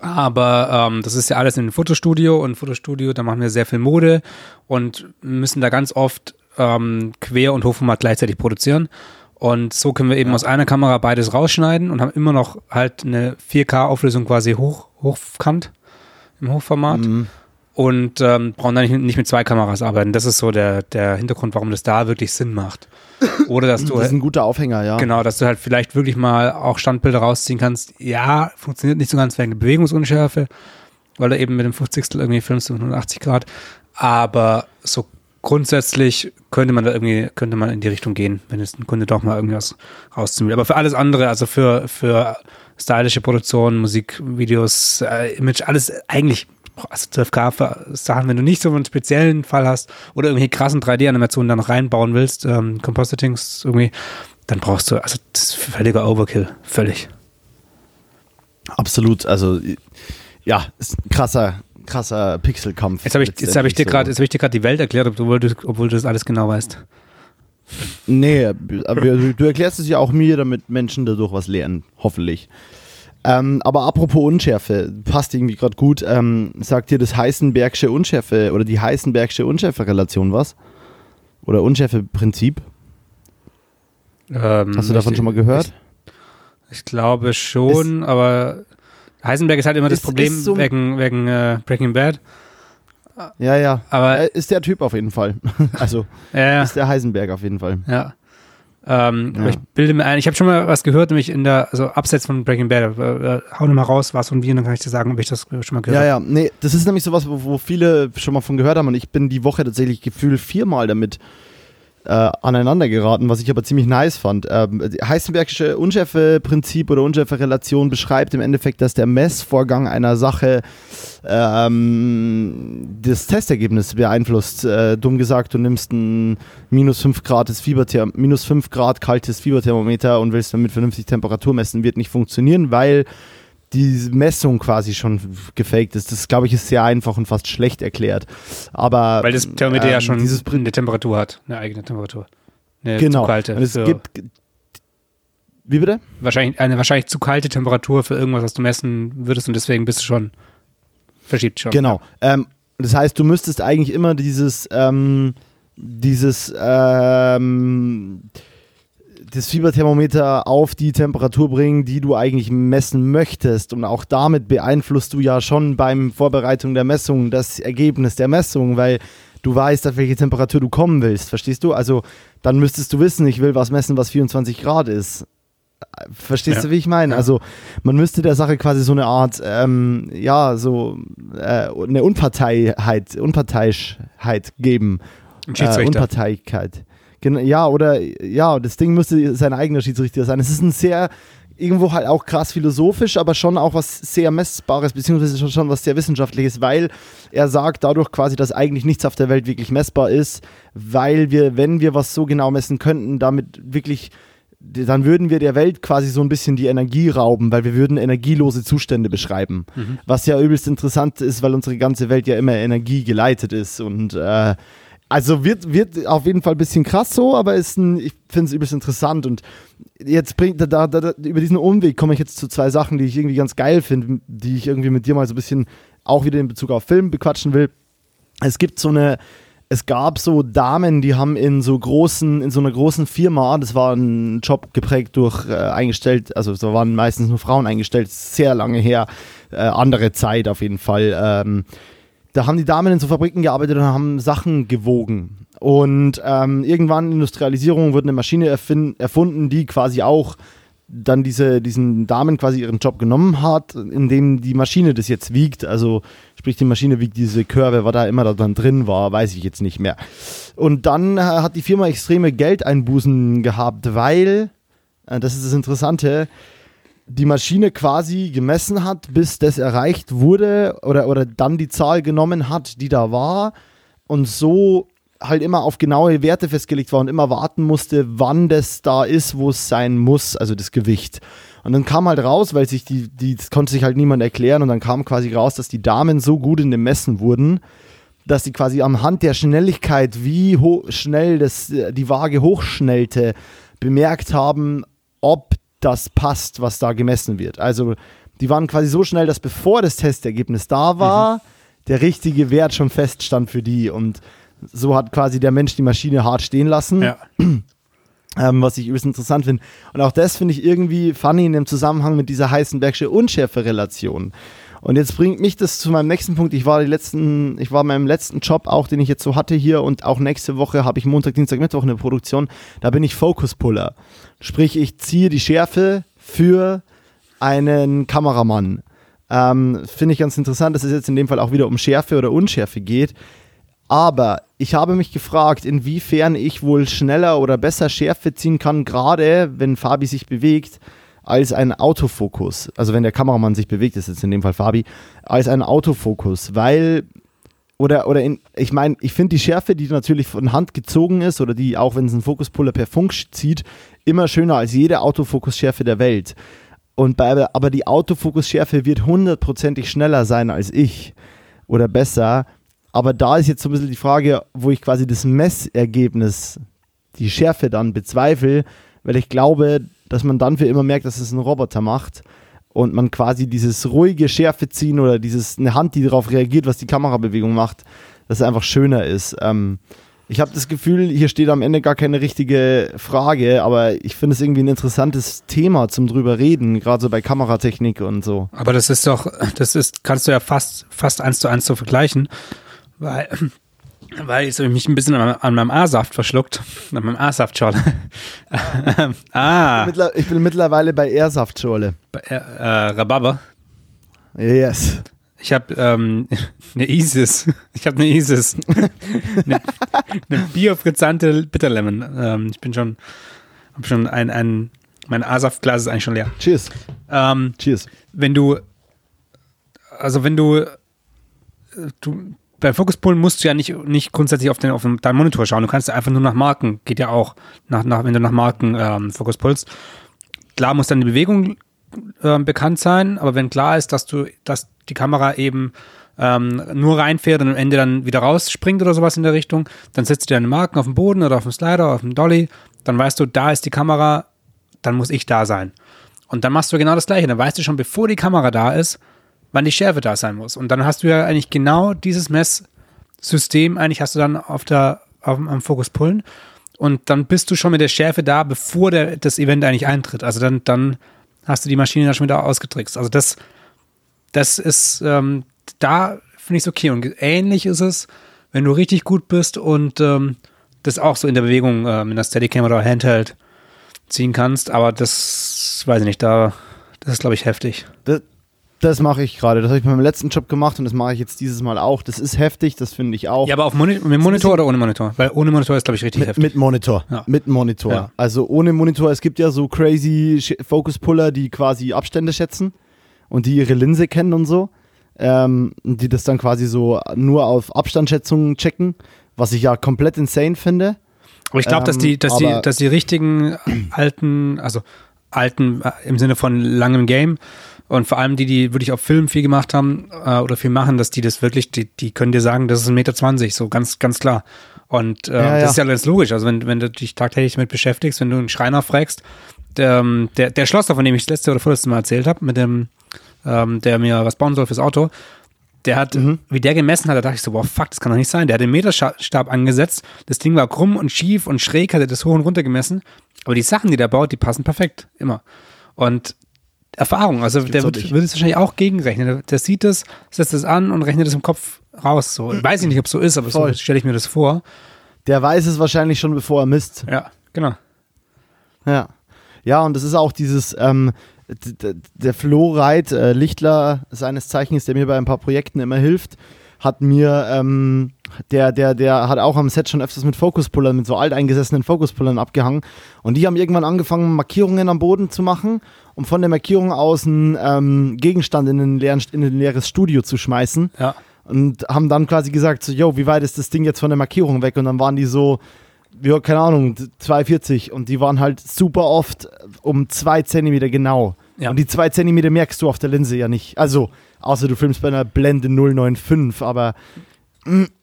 Aber ähm, das ist ja alles in einem Fotostudio und Fotostudio, da machen wir sehr viel Mode und müssen da ganz oft ähm, Quer- und Hochformat gleichzeitig produzieren. Und so können wir eben ja. aus einer Kamera beides rausschneiden und haben immer noch halt eine 4K-Auflösung quasi hoch, hochkant im Hochformat. Mhm und ähm, brauchen dann nicht, nicht, mit zwei Kameras arbeiten. Das ist so der, der Hintergrund, warum das da wirklich Sinn macht. [laughs] Oder dass du. Das ist ein guter Aufhänger, ja. Genau, dass du halt vielleicht wirklich mal auch Standbilder rausziehen kannst. Ja, funktioniert nicht so ganz wegen der Bewegungsunschärfe, weil du eben mit dem 50. irgendwie filmst du 180 Grad. Aber so grundsätzlich könnte man da irgendwie, könnte man in die Richtung gehen, wenn jetzt ein Kunde doch mal irgendwas rausziehen will. Aber für alles andere, also für, für stylische Produktion, Musikvideos, äh, Image, alles eigentlich also 12K Sachen, wenn du nicht so einen speziellen Fall hast oder irgendwelche krassen 3D-Animationen da noch reinbauen willst, ähm, Compositings irgendwie, dann brauchst du, also das ist völliger Overkill, völlig. Absolut, also ja, ist ein krasser, krasser Pixelkampf. Jetzt habe ich, hab ich dir gerade so. die Welt erklärt, obwohl du, obwohl du das alles genau weißt. Nee, aber du, du erklärst es ja auch mir, damit Menschen dadurch was lernen, hoffentlich. Ähm, aber apropos Unschärfe, passt irgendwie gerade gut. Ähm, sagt dir das Heisenbergsche Unschärfe oder die Heisenbergsche Unschärfe-Relation was? Oder Unschärfe-Prinzip? Ähm, Hast du davon ich, schon mal gehört? Ich, ich glaube schon, ist, aber Heisenberg ist halt immer das Problem so wegen, wegen äh, Breaking Bad. Ja, ja. Aber ist der Typ auf jeden Fall. [laughs] also ja, ja. ist der Heisenberg auf jeden Fall. Ja. Ähm, ja. Aber ich bilde mir ein, ich habe schon mal was gehört, nämlich in der, also abseits von Breaking Bad. Äh, äh, hau mal raus, was und wie, und dann kann ich dir sagen, ob ich das schon mal gehört habe. Ja, ja, nee, das ist nämlich sowas, wo, wo viele schon mal von gehört haben und ich bin die Woche tatsächlich gefühlt viermal damit äh, aneinander geraten, was ich aber ziemlich nice fand. Ähm, Heisenbergische Unschärfe-Prinzip oder Unschärfe-Relation beschreibt im Endeffekt, dass der Messvorgang einer Sache ähm, das Testergebnis beeinflusst. Äh, dumm gesagt, du nimmst ein minus 5 Grad, minus 5 Grad kaltes Fieberthermometer und willst damit vernünftig Temperatur messen, wird nicht funktionieren, weil die Messung quasi schon gefaked ist. Das, glaube ich, ist sehr einfach und fast schlecht erklärt. Aber Weil das Thermometer ähm, ja schon dieses eine Temperatur hat, eine eigene Temperatur. Eine genau. zu kalte. Und es gibt, wie bitte? Wahrscheinlich, eine wahrscheinlich zu kalte Temperatur für irgendwas, was du messen würdest und deswegen bist du schon, verschiebt schon. Genau. Ähm, das heißt, du müsstest eigentlich immer dieses, ähm, dieses, ähm, das Fieberthermometer auf die Temperatur bringen, die du eigentlich messen möchtest. Und auch damit beeinflusst du ja schon beim Vorbereitung der Messung das Ergebnis der Messung, weil du weißt, auf welche Temperatur du kommen willst. Verstehst du? Also dann müsstest du wissen, ich will was messen, was 24 Grad ist. Verstehst ja. du, wie ich meine? Ja. Also man müsste der Sache quasi so eine Art, ähm, ja, so äh, eine Unparteiheit, Unparteiischheit geben. Äh, Unparteilichkeit. Ja, oder ja, das Ding müsste sein eigener Schiedsrichter sein. Es ist ein sehr, irgendwo halt auch krass philosophisch, aber schon auch was sehr Messbares, beziehungsweise schon was sehr Wissenschaftliches, weil er sagt dadurch quasi, dass eigentlich nichts auf der Welt wirklich messbar ist, weil wir, wenn wir was so genau messen könnten, damit wirklich dann würden wir der Welt quasi so ein bisschen die Energie rauben, weil wir würden energielose Zustände beschreiben. Mhm. Was ja übelst interessant ist, weil unsere ganze Welt ja immer Energie geleitet ist und äh, also wird, wird auf jeden Fall ein bisschen krass so, aber ist ein, ich finde es übelst interessant. Und jetzt bringt da, da, da, über diesen Umweg komme ich jetzt zu zwei Sachen, die ich irgendwie ganz geil finde, die ich irgendwie mit dir mal so ein bisschen auch wieder in Bezug auf Film bequatschen will. Es gibt so eine, es gab so Damen, die haben in so großen, in so einer großen Firma, das war ein Job geprägt durch äh, eingestellt, also da waren meistens nur Frauen eingestellt, sehr lange her, äh, andere Zeit auf jeden Fall. Ähm, da haben die Damen in so Fabriken gearbeitet und haben Sachen gewogen. Und ähm, irgendwann Industrialisierung wurde eine Maschine erfunden, die quasi auch dann diese, diesen Damen quasi ihren Job genommen hat, indem die Maschine das jetzt wiegt. Also sprich, die Maschine wiegt diese Körbe, was da immer da dann drin war, weiß ich jetzt nicht mehr. Und dann äh, hat die Firma extreme Geldeinbußen gehabt, weil, äh, das ist das Interessante, die Maschine quasi gemessen hat, bis das erreicht wurde oder, oder dann die Zahl genommen hat, die da war und so halt immer auf genaue Werte festgelegt war und immer warten musste, wann das da ist, wo es sein muss, also das Gewicht. Und dann kam halt raus, weil sich die, die, das konnte sich halt niemand erklären und dann kam quasi raus, dass die Damen so gut in dem Messen wurden, dass sie quasi am Hand der Schnelligkeit, wie schnell das, die Waage hochschnellte, bemerkt haben, ob das passt, was da gemessen wird. Also die waren quasi so schnell, dass bevor das Testergebnis da war, mhm. der richtige Wert schon feststand für die und so hat quasi der Mensch die Maschine hart stehen lassen. Ja. [clears throat] Ähm, was ich übelst interessant finde. Und auch das finde ich irgendwie funny in dem Zusammenhang mit dieser Heisenbergsche Unschärfe-Relation. Und jetzt bringt mich das zu meinem nächsten Punkt. Ich war die letzten, ich war in meinem letzten Job auch, den ich jetzt so hatte hier und auch nächste Woche habe ich Montag, Dienstag, Mittwoch eine Produktion. Da bin ich Focus Puller. Sprich, ich ziehe die Schärfe für einen Kameramann. Ähm, Finde ich ganz interessant, dass es jetzt in dem Fall auch wieder um Schärfe oder Unschärfe geht. Aber ich habe mich gefragt, inwiefern ich wohl schneller oder besser Schärfe ziehen kann, gerade wenn Fabi sich bewegt, als ein Autofokus. Also wenn der Kameramann sich bewegt, ist jetzt in dem Fall Fabi, als ein Autofokus. Weil, oder, oder in, ich meine, ich finde die Schärfe, die natürlich von Hand gezogen ist, oder die, auch wenn es ein Fokuspuller per Funk zieht, immer schöner als jede Autofokusschärfe der Welt. Und bei, aber die Autofokusschärfe wird hundertprozentig schneller sein als ich oder besser. Aber da ist jetzt so ein bisschen die Frage, wo ich quasi das Messergebnis, die Schärfe dann bezweifle, weil ich glaube, dass man dann für immer merkt, dass es ein Roboter macht und man quasi dieses ruhige Schärfe ziehen oder dieses eine Hand, die darauf reagiert, was die Kamerabewegung macht, dass es einfach schöner ist. Ähm, ich habe das Gefühl, hier steht am Ende gar keine richtige Frage, aber ich finde es irgendwie ein interessantes Thema zum drüber reden, gerade so bei Kameratechnik und so. Aber das ist doch, das ist, kannst du ja fast, fast eins zu eins so vergleichen, weil, weil ich mich ein bisschen an, an meinem A-Saft verschluckt, an meinem A-Saftschorle. [laughs] ah. Ich bin, mittlerweile bei R-Saftschorle. Bei äh, Rhabarber? Yes. Ich habe ähm, [laughs] eine Isis. Ich habe eine Isis. [laughs] eine, eine biofrizzante Bitterlemon. Ähm, ich bin schon, habe schon ein, ein, mein A-Saftglas ist eigentlich schon leer. Cheers. Ähm, Cheers. Wenn du, also wenn du, du beim Fokuspullen musst du ja nicht, nicht grundsätzlich auf, den, auf deinen Monitor schauen. Du kannst einfach nur nach Marken, geht ja auch, nach, nach, wenn du nach Marken ähm, Fokuspulst. Klar muss dann die Bewegung äh, bekannt sein, aber wenn klar ist, dass du, dass die Kamera eben ähm, nur reinfährt und am Ende dann wieder rausspringt oder sowas in der Richtung, dann setzt du deine Marken auf dem Boden oder auf dem Slider, auf dem Dolly, dann weißt du, da ist die Kamera, dann muss ich da sein. Und dann machst du genau das Gleiche. Dann weißt du schon, bevor die Kamera da ist, wann die Schärfe da sein muss. Und dann hast du ja eigentlich genau dieses Messsystem, eigentlich hast du dann auf der, auf, am Fokus pullen. Und dann bist du schon mit der Schärfe da, bevor der, das Event eigentlich eintritt. Also dann, dann hast du die Maschine da schon wieder ausgetrickst. Also das, das ist, ähm, da finde ich es okay. Und ähnlich ist es, wenn du richtig gut bist und ähm, das auch so in der Bewegung ähm, in der Steadicam oder Handheld ziehen kannst. Aber das weiß ich nicht, da, das ist, glaube ich, heftig. Das, das mache ich gerade. Das habe ich bei meinem letzten Job gemacht und das mache ich jetzt dieses Mal auch. Das ist heftig, das finde ich auch. Ja, aber auf Moni mit Monitor oder ohne Monitor? Weil ohne Monitor ist, glaube ich, richtig mit, heftig. Mit Monitor. Ja. Mit Monitor. Ja. Also ohne Monitor, es gibt ja so crazy Focus Puller, die quasi Abstände schätzen und die ihre Linse kennen und so. Ähm, die das dann quasi so nur auf Abstandschätzungen checken, was ich ja komplett insane finde. Aber ich glaube, ähm, dass die, dass die, dass die richtigen alten, also alten äh, im Sinne von langem Game, und vor allem die, die wirklich auf Film viel gemacht haben äh, oder viel machen, dass die das wirklich, die, die können dir sagen, das ist ein Meter zwanzig, so ganz, ganz klar. Und äh, ja, das ja. ist ja ganz logisch. Also wenn, wenn du dich tagtäglich damit beschäftigst, wenn du einen Schreiner fragst, der, ähm, der, der Schlosser, von dem ich das letzte oder vorletzte Mal erzählt habe, mit dem, ähm, der mir was bauen soll fürs Auto, der hat, mhm. wie der gemessen hat, da dachte ich so, boah, fuck, das kann doch nicht sein. Der hat den Meterstab angesetzt, das Ding war krumm und schief und schräg, hat er das hoch und runter gemessen. Aber die Sachen, die der baut, die passen perfekt, immer. Und Erfahrung. Also der wird, wird es wahrscheinlich auch gegenrechnen. Der sieht es, setzt es an und rechnet es im Kopf raus. So. Weiß ich nicht, ob es so ist, aber Voll. so stelle ich mir das vor. Der weiß es wahrscheinlich schon, bevor er misst. Ja, genau. Ja. Ja, und das ist auch dieses, ähm, der Flo Reit, äh, Lichtler seines Zeichens, der mir bei ein paar Projekten immer hilft, hat mir, ähm, der, der, der hat auch am Set schon öfters mit Fokuspullern, mit so alteingesessenen Fokuspullern abgehangen. Und die haben irgendwann angefangen, Markierungen am Boden zu machen, um von der Markierung aus einen ähm, Gegenstand in ein, leeren, in ein leeres Studio zu schmeißen. Ja. Und haben dann quasi gesagt, so, yo, wie weit ist das Ding jetzt von der Markierung weg? Und dann waren die so, ja, keine Ahnung, 240 und die waren halt super oft um zwei Zentimeter genau. Ja. Und die zwei Zentimeter merkst du auf der Linse ja nicht. Also, außer du filmst bei einer Blende 095, aber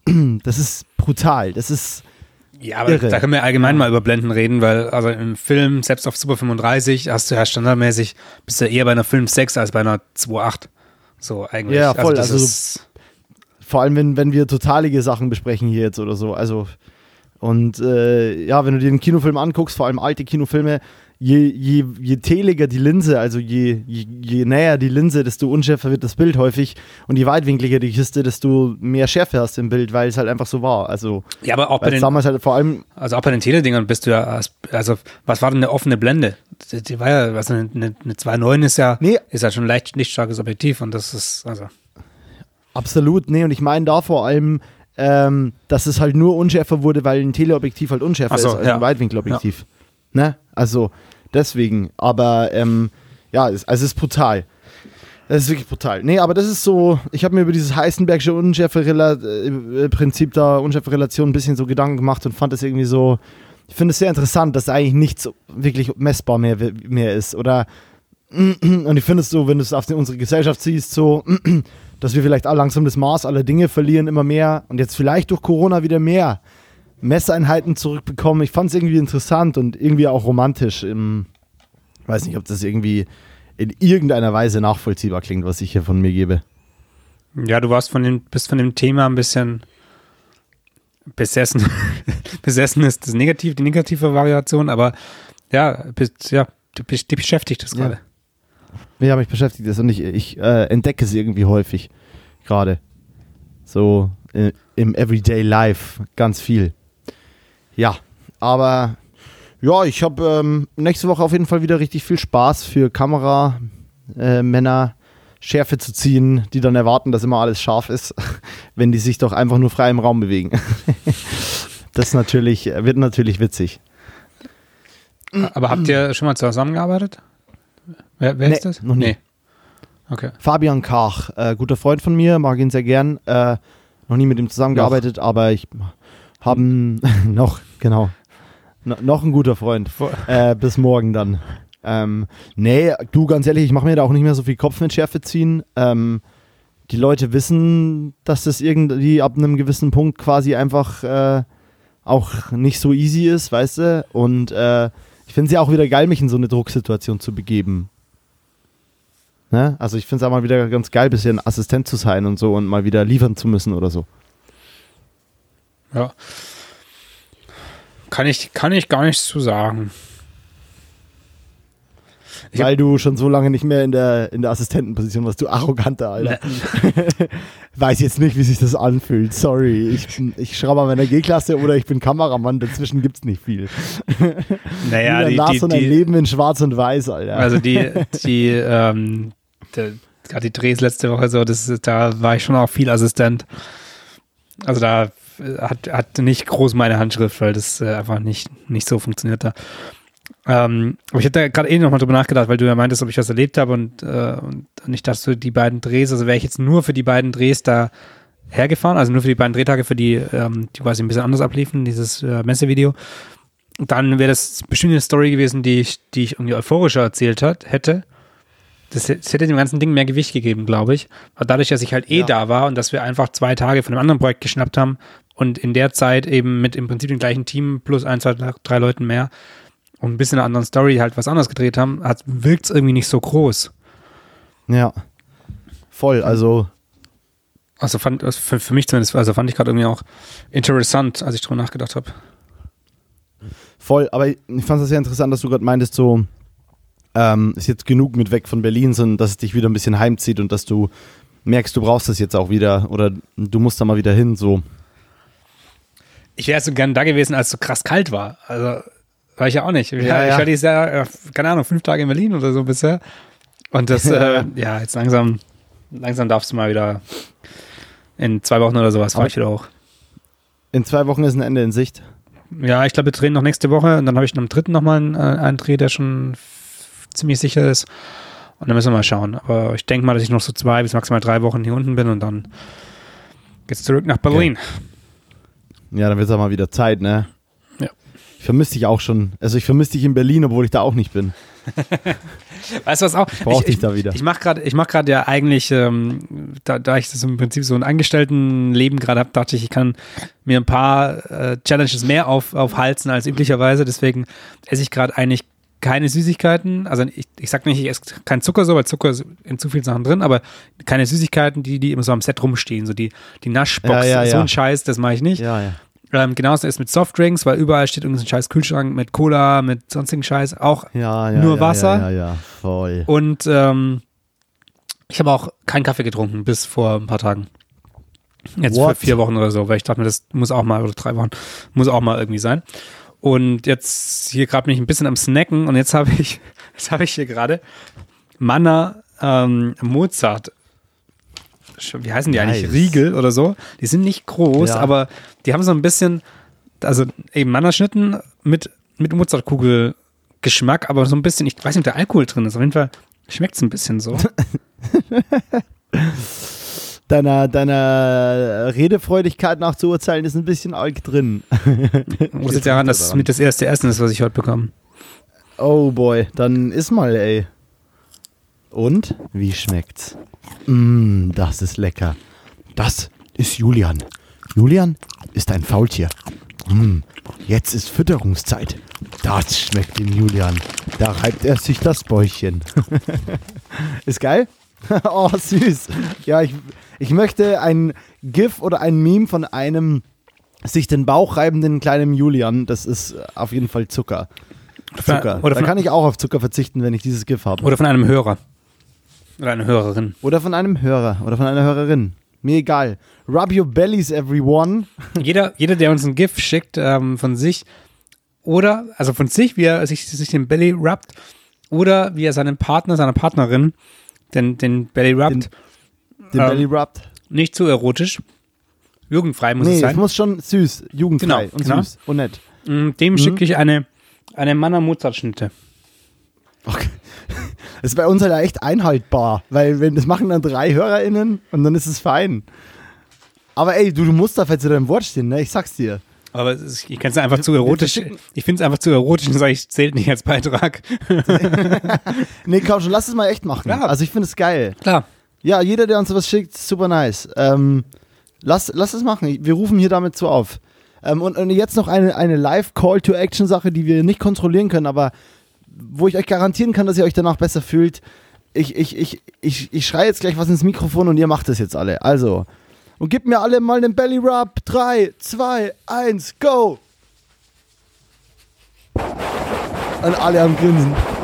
[clears throat] das ist brutal. Das ist. Ja, aber irre. da können wir allgemein mal über Blenden reden, weil also im Film, selbst auf Super 35, hast du ja standardmäßig, bist du eher bei einer Film 6 als bei einer 2.8. So eigentlich. Ja, voll. Also, also vor allem, wenn, wenn wir totalige Sachen besprechen hier jetzt oder so. Also und äh, ja, wenn du dir den Kinofilm anguckst, vor allem alte Kinofilme, je, je, je teliger die Linse, also je, je, je, näher die Linse, desto unschärfer wird das Bild häufig. Und je weitwinkliger die Kiste, desto mehr Schärfe hast du im Bild, weil es halt einfach so war. Also, ja, aber auch bei den, damals halt vor allem. Also auch bei den Teledingern bist du ja, also was war denn eine offene Blende? Die, die war ja, was eine, eine, eine 2.9 ist ja, nee. ist ja schon leicht nicht starkes Objektiv und das ist, also. Absolut, nee, und ich meine da vor allem, ähm, dass es halt nur unschärfer wurde, weil ein Teleobjektiv halt unschärfer so, ist als ja. ein Weitwinkelobjektiv. Ja. Ne? Also deswegen. Aber ähm, ja, es, also es ist brutal. Das ist wirklich brutal. Nee, aber das ist so, ich habe mir über dieses Heisenbergsche Unschärfe-Prinzip äh, da, Unschärfe-Relation ein bisschen so Gedanken gemacht und fand es irgendwie so, ich finde es sehr interessant, dass eigentlich nichts wirklich messbar mehr, mehr ist. Oder, [clears throat] und ich finde es so, wenn du es auf unsere Gesellschaft siehst, so, [clears throat] dass wir vielleicht langsam das Maß aller Dinge verlieren, immer mehr und jetzt vielleicht durch Corona wieder mehr Messeinheiten zurückbekommen. Ich fand es irgendwie interessant und irgendwie auch romantisch. Im, weiß nicht, ob das irgendwie in irgendeiner Weise nachvollziehbar klingt, was ich hier von mir gebe. Ja, du warst von dem, bist von dem Thema ein bisschen besessen. [laughs] besessen ist das negativ, die negative Variation, aber ja, bist, ja, dich beschäftigt das gerade. Ja. Ja, mich beschäftigt das und ich, ich äh, entdecke es irgendwie häufig gerade. So äh, im Everyday Life ganz viel. Ja, aber ja, ich habe ähm, nächste Woche auf jeden Fall wieder richtig viel Spaß für Kameramänner. Äh, Schärfe zu ziehen, die dann erwarten, dass immer alles scharf ist, [laughs] wenn die sich doch einfach nur frei im Raum bewegen. [laughs] das natürlich, wird natürlich witzig. Aber habt ihr schon mal zusammengearbeitet? Wer, wer nee, ist das? Noch nie. Nee. Okay. Fabian Kach, äh, guter Freund von mir, mag ihn sehr gern. Äh, noch nie mit ihm zusammengearbeitet, noch. aber ich habe [laughs] noch, genau, no, noch ein guter Freund. Äh, bis morgen dann. Ähm, nee, du, ganz ehrlich, ich mache mir da auch nicht mehr so viel Kopf mit Schärfe ziehen. Ähm, die Leute wissen, dass das irgendwie ab einem gewissen Punkt quasi einfach äh, auch nicht so easy ist, weißt du? Und äh, ich finde es ja auch wieder geil, mich in so eine Drucksituation zu begeben. Ne? Also ich finde es auch mal wieder ganz geil, bisschen Assistent zu sein und so und mal wieder liefern zu müssen oder so. Ja. Kann ich, kann ich gar nichts zu sagen. Ich Weil du schon so lange nicht mehr in der, in der Assistentenposition warst, du arroganter, Alter. [laughs] Weiß jetzt nicht, wie sich das anfühlt. Sorry. Ich, ich schraube an meiner G-Klasse oder ich bin Kameramann. Dazwischen gibt es nicht viel. [laughs] Naja, die, die, die, ein Leben in Schwarz und Weiß, Alter. Also die, [laughs] die, ähm, gerade die Drehs letzte Woche so, das, da war ich schon auch viel Assistent. Also da hat, hat nicht groß meine Handschrift, weil das äh, einfach nicht, nicht so funktioniert da. Ähm, aber ich hatte gerade eh nochmal drüber nachgedacht, weil du ja meintest, ob ich das erlebt habe und, äh, und nicht, dass du die beiden Drehs, also wäre ich jetzt nur für die beiden Drehs da hergefahren, also nur für die beiden Drehtage, für die, ähm, die quasi ein bisschen anders abliefen, dieses äh, Messevideo, dann wäre das bestimmt eine Story gewesen, die ich, die ich irgendwie euphorischer erzählt hat, hätte. Das, das hätte dem ganzen Ding mehr Gewicht gegeben, glaube ich. Aber dadurch, dass ich halt eh ja. da war und dass wir einfach zwei Tage von einem anderen Projekt geschnappt haben und in der Zeit eben mit im Prinzip dem gleichen Team plus ein, zwei, drei Leuten mehr, und ein bisschen einer anderen Story halt was anderes gedreht haben, wirkt es irgendwie nicht so groß. Ja. Voll, also. Also fand, also für, für mich zumindest, also fand ich gerade irgendwie auch interessant, als ich drüber nachgedacht habe. Voll, aber ich fand es sehr interessant, dass du gerade meintest, so, ähm, ist jetzt genug mit weg von Berlin, sondern dass es dich wieder ein bisschen heimzieht und dass du merkst, du brauchst das jetzt auch wieder oder du musst da mal wieder hin, so. Ich wäre so gern da gewesen, als es so krass kalt war. Also war ich ja auch nicht. Ja, ja. Ich war dieses Jahr, äh, keine Ahnung, fünf Tage in Berlin oder so bisher. Und das, äh, ja, jetzt langsam, langsam darfst du mal wieder in zwei Wochen oder sowas fahre ich wieder hoch. In zwei Wochen ist ein Ende in Sicht. Ja, ich glaube, wir drehen noch nächste Woche und dann habe ich am dritten nochmal einen, äh, einen Dreh, der schon ziemlich sicher ist. Und dann müssen wir mal schauen. Aber ich denke mal, dass ich noch so zwei bis maximal drei Wochen hier unten bin und dann geht's zurück nach Berlin. Okay. Ja, dann wird es auch mal wieder Zeit, ne? Ja. Ich vermisse dich auch schon. Also ich vermisse dich in Berlin, obwohl ich da auch nicht bin. [laughs] weißt du was auch? Ich brauche dich da wieder. Ich mache gerade, ich mache gerade ja eigentlich, ähm, da, da ich das im Prinzip so ein Angestelltenleben gerade habe, dachte ich, ich kann mir ein paar äh, Challenges mehr auf, aufhalten als üblicherweise. Deswegen esse ich gerade eigentlich keine Süßigkeiten, also ich, ich sag nicht, ich esse keinen Zucker so, weil Zucker ist in zu vielen Sachen drin, aber keine Süßigkeiten, die, die immer so am Set rumstehen, so die, die Naschbox, ja, ja, so ein Scheiß, das mache ich nicht. Ja, ja. Ähm, genauso ist mit Softdrinks, weil überall steht irgendein scheiß Kühlschrank mit Cola, mit sonstigen Scheiß, auch ja, ja, nur Wasser. Ja, ja, ja, voll. Und ähm, ich habe auch keinen Kaffee getrunken bis vor ein paar Tagen. Jetzt What? für vier Wochen oder so, weil ich dachte mir, das muss auch mal, oder drei Wochen, muss auch mal irgendwie sein. Und jetzt hier gerade bin ich ein bisschen am Snacken und jetzt habe ich, [laughs] jetzt habe ich hier gerade Manna ähm, Mozart. Wie heißen die nice. eigentlich? Riegel oder so. Die sind nicht groß, ja. aber die haben so ein bisschen, also eben Manna-Schnitten mit, mit Mozartkugel-Geschmack, aber so ein bisschen, ich weiß nicht, ob der Alkohol drin ist. Auf jeden Fall schmeckt es ein bisschen so. [laughs] deiner, deiner Redefreudigkeit nach zu urteilen, ist ein bisschen arg drin. Muss jetzt daran, dass es mit das erste Essen ist, was ich heute bekomme. Oh boy, dann iss mal, ey. Und? Wie schmeckt's? Mmm, das ist lecker. Das ist Julian. Julian ist ein Faultier. Mmm, jetzt ist Fütterungszeit. Das schmeckt dem Julian. Da reibt er sich das Bäuchchen. [laughs] ist geil? [laughs] oh, süß. Ja, ich, ich möchte ein GIF oder ein Meme von einem sich den Bauch reibenden kleinen Julian. Das ist auf jeden Fall Zucker. Zucker. Oder da kann ich auch auf Zucker verzichten, wenn ich dieses GIF habe. Oder von einem Hörer. Oder einer Hörerin. Oder von einem Hörer. Oder von einer Hörerin. Mir egal. Rub your bellies, everyone. Jeder, jeder der uns ein GIF schickt ähm, von sich oder, also von sich, wie er sich, sich den Belly rubbt, oder wie er seinen Partner, seiner Partnerin den, den Belly Rubbed. Den, den ähm, Belly Rubbed. Nicht zu erotisch. Jugendfrei muss nee, es sein. es muss schon süß, jugendfrei genau, und genau. süß und nett. Mm, dem mhm. schicke ich eine, eine Manner Mozart Schnitte. Okay. Das [laughs] ist bei uns halt echt einhaltbar, weil wenn das machen dann drei HörerInnen und dann ist es fein. Aber ey, du, du musst da zu deinem Wort stehen, ne? Ich sag's dir. Aber ist, ich kann es einfach zu erotisch. Ich finde es einfach zu erotisch und sage, ich zählt nicht als Beitrag. [laughs] nee, komm schon, lass es mal echt machen. Ja. Also ich finde es geil. Klar. Ja, jeder, der uns sowas schickt, super nice. Ähm, lass, lass es machen. Wir rufen hier damit zu auf. Ähm, und, und, jetzt noch eine, eine Live-Call-to-Action-Sache, die wir nicht kontrollieren können, aber wo ich euch garantieren kann, dass ihr euch danach besser fühlt. Ich, ich, ich, ich, ich schreie jetzt gleich was ins Mikrofon und ihr macht das jetzt alle. Also, und gib mir alle mal einen Belly Rub. 3, 2, 1, go! Und alle am Grinsen.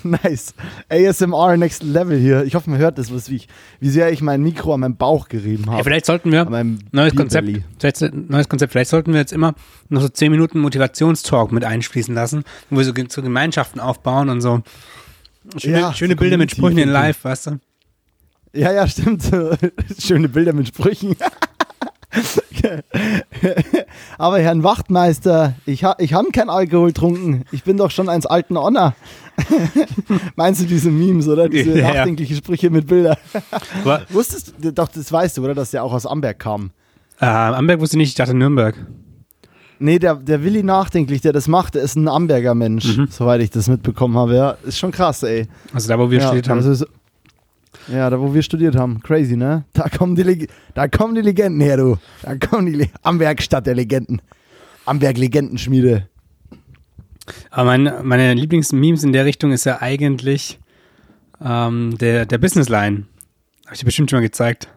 [laughs] Nice. ASMR Next Level hier. Ich hoffe, man hört das, was wie, ich, wie sehr ich mein Mikro an meinem Bauch gerieben habe. Ja, vielleicht sollten wir neues Konzept, neues Konzept. Vielleicht sollten wir jetzt immer noch so 10 Minuten Motivationstalk mit einschließen lassen, wo wir so zu Gemeinschaften aufbauen und so schöne, ja, schöne Bilder mit Sprüchen in Live, weißt du? Ja, ja, stimmt. [laughs] Schöne Bilder mit Sprüchen. [laughs] [laughs] Aber Herrn Wachtmeister, ich, ha, ich habe kein Alkohol getrunken. Ich bin doch schon eins alten Honor. [laughs] Meinst du diese Memes, oder? Diese ja, nachdenkliche Sprüche mit Bildern. [laughs] Wusstest du, doch, das weißt du, oder? Dass der auch aus Amberg kam. Äh, Amberg wusste ich nicht, ich dachte Nürnberg. Nee, der, der Willi Nachdenklich, der das macht, der ist ein Amberger Mensch, mhm. soweit ich das mitbekommen habe. Ja, ist schon krass, ey. Also da, wo wir ja, studiert haben. Also ja, da wo wir studiert haben. Crazy, ne? Da kommen die, Leg da kommen die Legenden her, du. Da kommen die Le Amberg Stadt der Legenden. Amberg Legendenschmiede. Aber mein, meine Lieblingsmemes in der Richtung ist ja eigentlich ähm, der, der Business Line. Habe ich dir bestimmt schon mal gezeigt.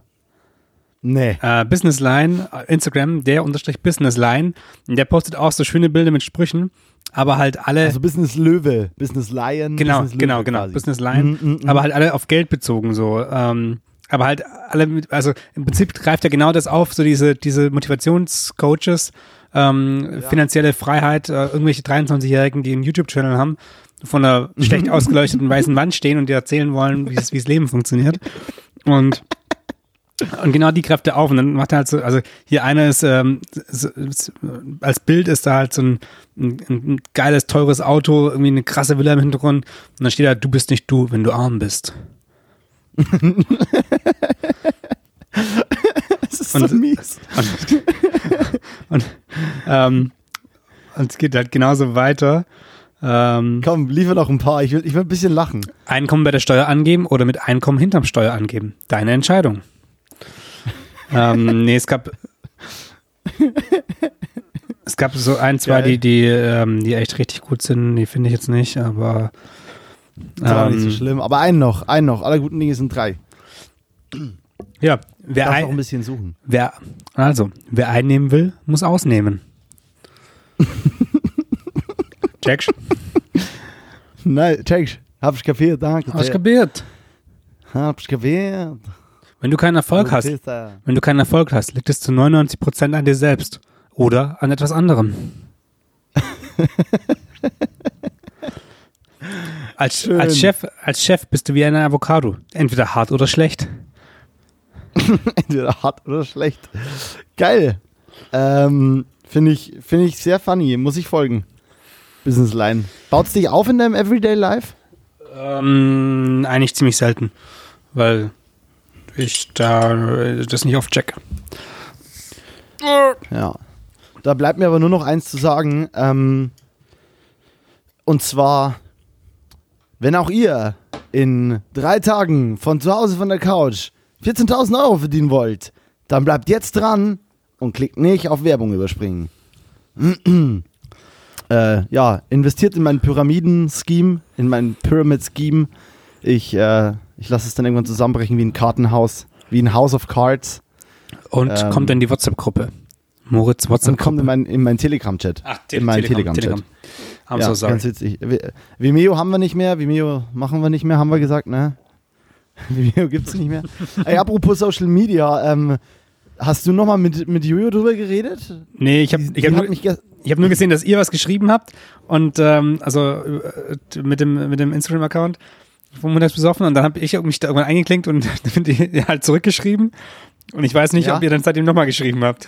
Nee. Äh, Businessline, Instagram, der unterstrich Businessline. Der postet auch so schöne Bilder mit Sprüchen, aber halt alle. Also Business Löwe, Business Lion. Genau, Business genau, Löwe genau. quasi. Business Line. Mm, mm, mm. Aber halt alle auf Geld bezogen so. Ähm, aber halt alle, mit, also im Prinzip greift er genau das auf, so diese, diese Motivationscoaches, ähm, finanzielle Freiheit, äh, irgendwelche 23-Jährigen, die einen YouTube-Channel haben, von einer schlecht ausgeleuchteten weißen Wand stehen und dir erzählen wollen, wie das Leben funktioniert. Und und genau die Kräfte auf. Und dann macht er halt so, also hier einer ist, ähm, so, als Bild ist da halt so ein, ein, ein geiles, teures Auto, irgendwie eine krasse Villa im Hintergrund. Und dann steht da, du bist nicht du, wenn du arm bist. [laughs] Das ist Und- so mies. Und, [laughs] und, ähm, und es geht halt genauso weiter. Ähm, Komm, liefer noch ein paar. Ich will, ich will ein bisschen lachen. Einkommen bei der Steuer angeben oder mit Einkommen hinterm Steuer angeben. Deine Entscheidung. Ähm, nee, es gab es gab so ein, zwei, Geil. die, die, ähm, die echt richtig gut sind. Die finde ich jetzt nicht, aber Ist aber nicht so ähm, schlimm. Aber einen noch, einen noch. Alle guten Dinge sind drei. ja, wer, ein ein, bisschen suchen. wer also wer einnehmen will, muss ausnehmen. Checkst? [laughs] Nein, check. Hab ich kapiert, danke. Hast sehr. kapiert? Hab ich kapiert. Wenn du keinen Erfolg hast, wenn du keinen Erfolg hast, liegt es zu 99% an dir selbst oder an etwas anderem. [laughs] als, als, Chef, als Chef bist du wie eine Avocado, entweder hart oder schlecht. [laughs] Entweder hart oder schlecht. Geil. Ähm, Finde ich, find ich sehr funny. Muss ich folgen. Business Line. Baut's dich auf in deinem Everyday Life? Ähm, eigentlich ziemlich selten, weil ich da äh, das nicht oft check. Ja. Da bleibt mir aber nur noch eins zu sagen. Ähm, und zwar, wenn auch ihr in drei Tagen von zu Hause von der Couch 14.000 Euro verdienen wollt, dann bleibt jetzt dran und klickt nicht auf Werbung überspringen. [clears throat] äh, ja, investiert in mein Pyramiden-Scheme, in mein Pyramid-Scheme. Ich, äh, ich lasse es dann irgendwann zusammenbrechen wie ein Kartenhaus, wie ein House of Cards. Und Ähm, kommt in die WhatsApp-Gruppe. Moritz Und WhatsApp-Gruppe. kommt in mein, in mein Telegram-Chat. Ach, in meinen Telegram-Chat. I'm ja, so sorry. ganz witzig. Vi- Vimeo haben wir nicht mehr, Vimeo machen wir nicht mehr, haben wir gesagt, ne? [laughs] Vimeo gibt's nicht mehr. Ey, apropos Social Media, ähm, hast du nochmal mit, mit Jojo drüber geredet? Nee, ich habe ich hab nur, ich hab nur gesehen, dass ihr was geschrieben habt und ähm, also äh, mit dem, mit dem Instagram-Account Montags besoffen und dann habe ich mich da irgendwann eingeklinkt und [laughs] dann halt zurückgeschrieben und ich weiß nicht, Ja? ob ihr dann seitdem nochmal geschrieben habt.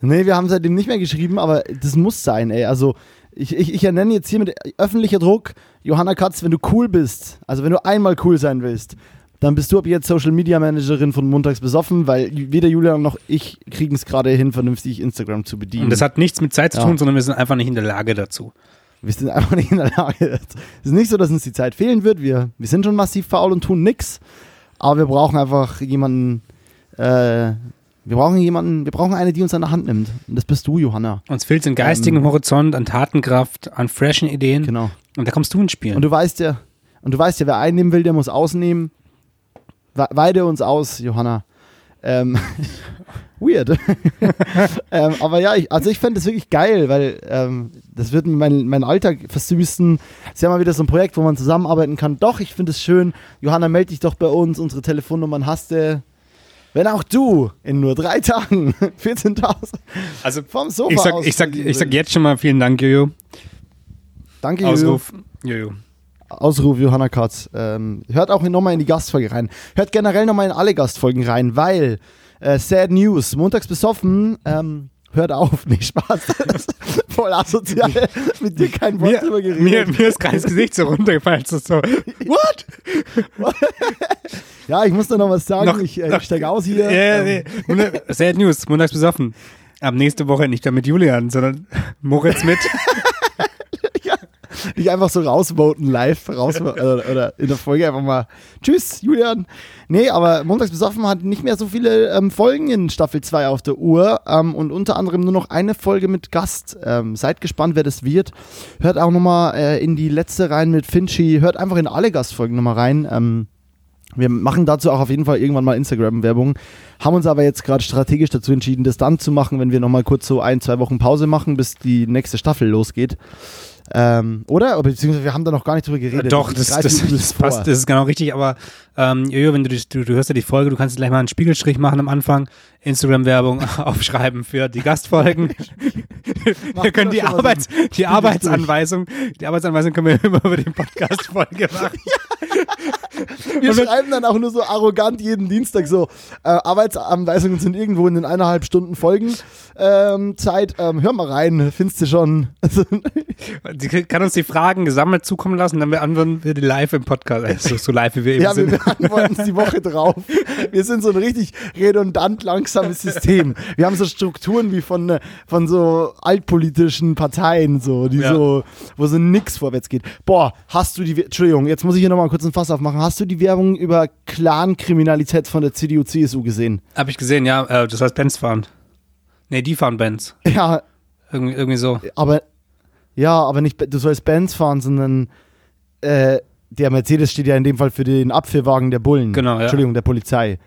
Nee, wir haben seitdem nicht mehr geschrieben, aber das muss sein, ey. Also, ich, ich, ich ernenne jetzt hier mit öffentlicher Druck, Johanna Katz, wenn du cool bist, also wenn du einmal cool sein willst, dann bist du ab jetzt Social Media Managerin von Montags besoffen, weil weder Julian noch ich kriegen es gerade hin, vernünftig Instagram zu bedienen. Und das hat nichts mit Zeit zu Ja. tun, sondern wir sind einfach nicht in der Lage dazu. Wir sind einfach nicht in der Lage. Es ist nicht so, dass uns die Zeit fehlen wird. Wir, wir sind schon massiv faul und tun nix. Aber wir brauchen einfach jemanden. Äh, wir brauchen jemanden. Wir brauchen eine, die uns an der Hand nimmt. Und das bist du, Johanna. Uns fehlt den geistigen Ähm. Horizont an Tatenkraft, an freshen Ideen Genau. und da kommst du ins Spiel. Und du weißt ja, und du weißt ja, wer einnehmen will, der muss ausnehmen. We- Weide uns aus, Johanna. Ähm, [laughs] weird. [laughs] ähm, aber ja, ich, also ich fände das wirklich geil, weil ähm, das wird mein, mein Alltag versüßen. Ist ja mal wieder so ein Projekt, wo man zusammenarbeiten kann. Doch, ich finde es schön. Johanna, melde dich doch bei uns. Unsere Telefonnummern hast du. Wenn auch du in nur drei Tagen [laughs] 14.000 also vom Sofa ich sag, aus ich sag, ich sag jetzt schon mal vielen Dank, Jojo. Danke, Jojo. Ausruf. Jojo. Ausruf Johanna Katz. Ähm, hört auch nochmal in die Gastfolge rein. Hört generell nochmal in alle Gastfolgen rein, weil äh, Sad News, montags besoffen, ähm, hört auf, [laughs] nicht Spaß. Voll asozial. Mit dir kein Wort Mir, drüber mir, geredet. mir ist gerade das Gesicht so runtergefallen. So, so, what? Ja, ich muss da noch was sagen. Noch- ich äh, steige aus hier. Ja, ähm, nee. Sad News, montags besoffen. Ab nächste Woche nicht mehr mit Julian, sondern Moritz mit. [laughs] Dich einfach so rausvoten live raus [laughs] oder, oder in der Folge einfach mal Tschüss, Julian. Nee, aber Montags besoffen hat nicht mehr so viele ähm, Folgen in Staffel 2 auf der Uhr ähm, und unter anderem nur noch eine Folge mit Gast. Ähm, seid gespannt, wer das wird. Hört auch nochmal äh, in die letzte rein mit Finchi. Hört einfach in alle Gastfolgen nochmal rein. Ähm, Wir machen dazu auch auf jeden Fall irgendwann mal Instagram-Werbung, haben uns aber jetzt gerade strategisch dazu entschieden, das dann zu machen, wenn wir nochmal kurz so ein, zwei Wochen Pause machen, bis die nächste Staffel losgeht. Ähm, oder? Beziehungsweise wir haben da noch gar nicht drüber geredet. Doch, das, das, das passt, das ist genau richtig, aber ähm, Jojo, wenn du, du, du hörst ja die Folge, du kannst gleich mal einen Spiegelstrich machen am Anfang, Instagram-Werbung [laughs] aufschreiben für die Gastfolgen. [laughs] wir können die, Arbeits, die Arbeitsanweisung, die Arbeitsanweisung können wir immer über die Podcast-Folge [laughs] machen. Wir schreiben dann auch nur so arrogant jeden Dienstag so, äh, Arbeitsanweisungen sind irgendwo in den eineinhalb Stunden Folgen ähm, Zeit. Ähm, hör mal rein, findest du schon. die kann uns die Fragen gesammelt zukommen lassen, dann beantworten wir die live im Podcast. Also so live wie wir eben ja, sind. Ja, wir beantworten es die Woche [laughs] drauf. Wir sind so ein richtig redundant langsames System. Wir haben so Strukturen wie von, von so altpolitischen Parteien, so, die ja. so, wo so nix vorwärts geht. Boah, hast du die, Entschuldigung, jetzt muss ich hier nochmal kurz ein Fass aufmachen. Hast du die Werbung über Clan-Kriminalität von der CDU, CSU gesehen? Hab ich gesehen, ja. Äh, das heißt Benz fahren. Nee, die fahren Benz. [laughs] Ja. Irgendwie, irgendwie so. Aber, ja, aber nicht, du sollst Benz fahren, sondern, äh, der Mercedes steht ja in dem Fall für den Abführwagen der Bullen. Genau, ja. Entschuldigung, der Polizei.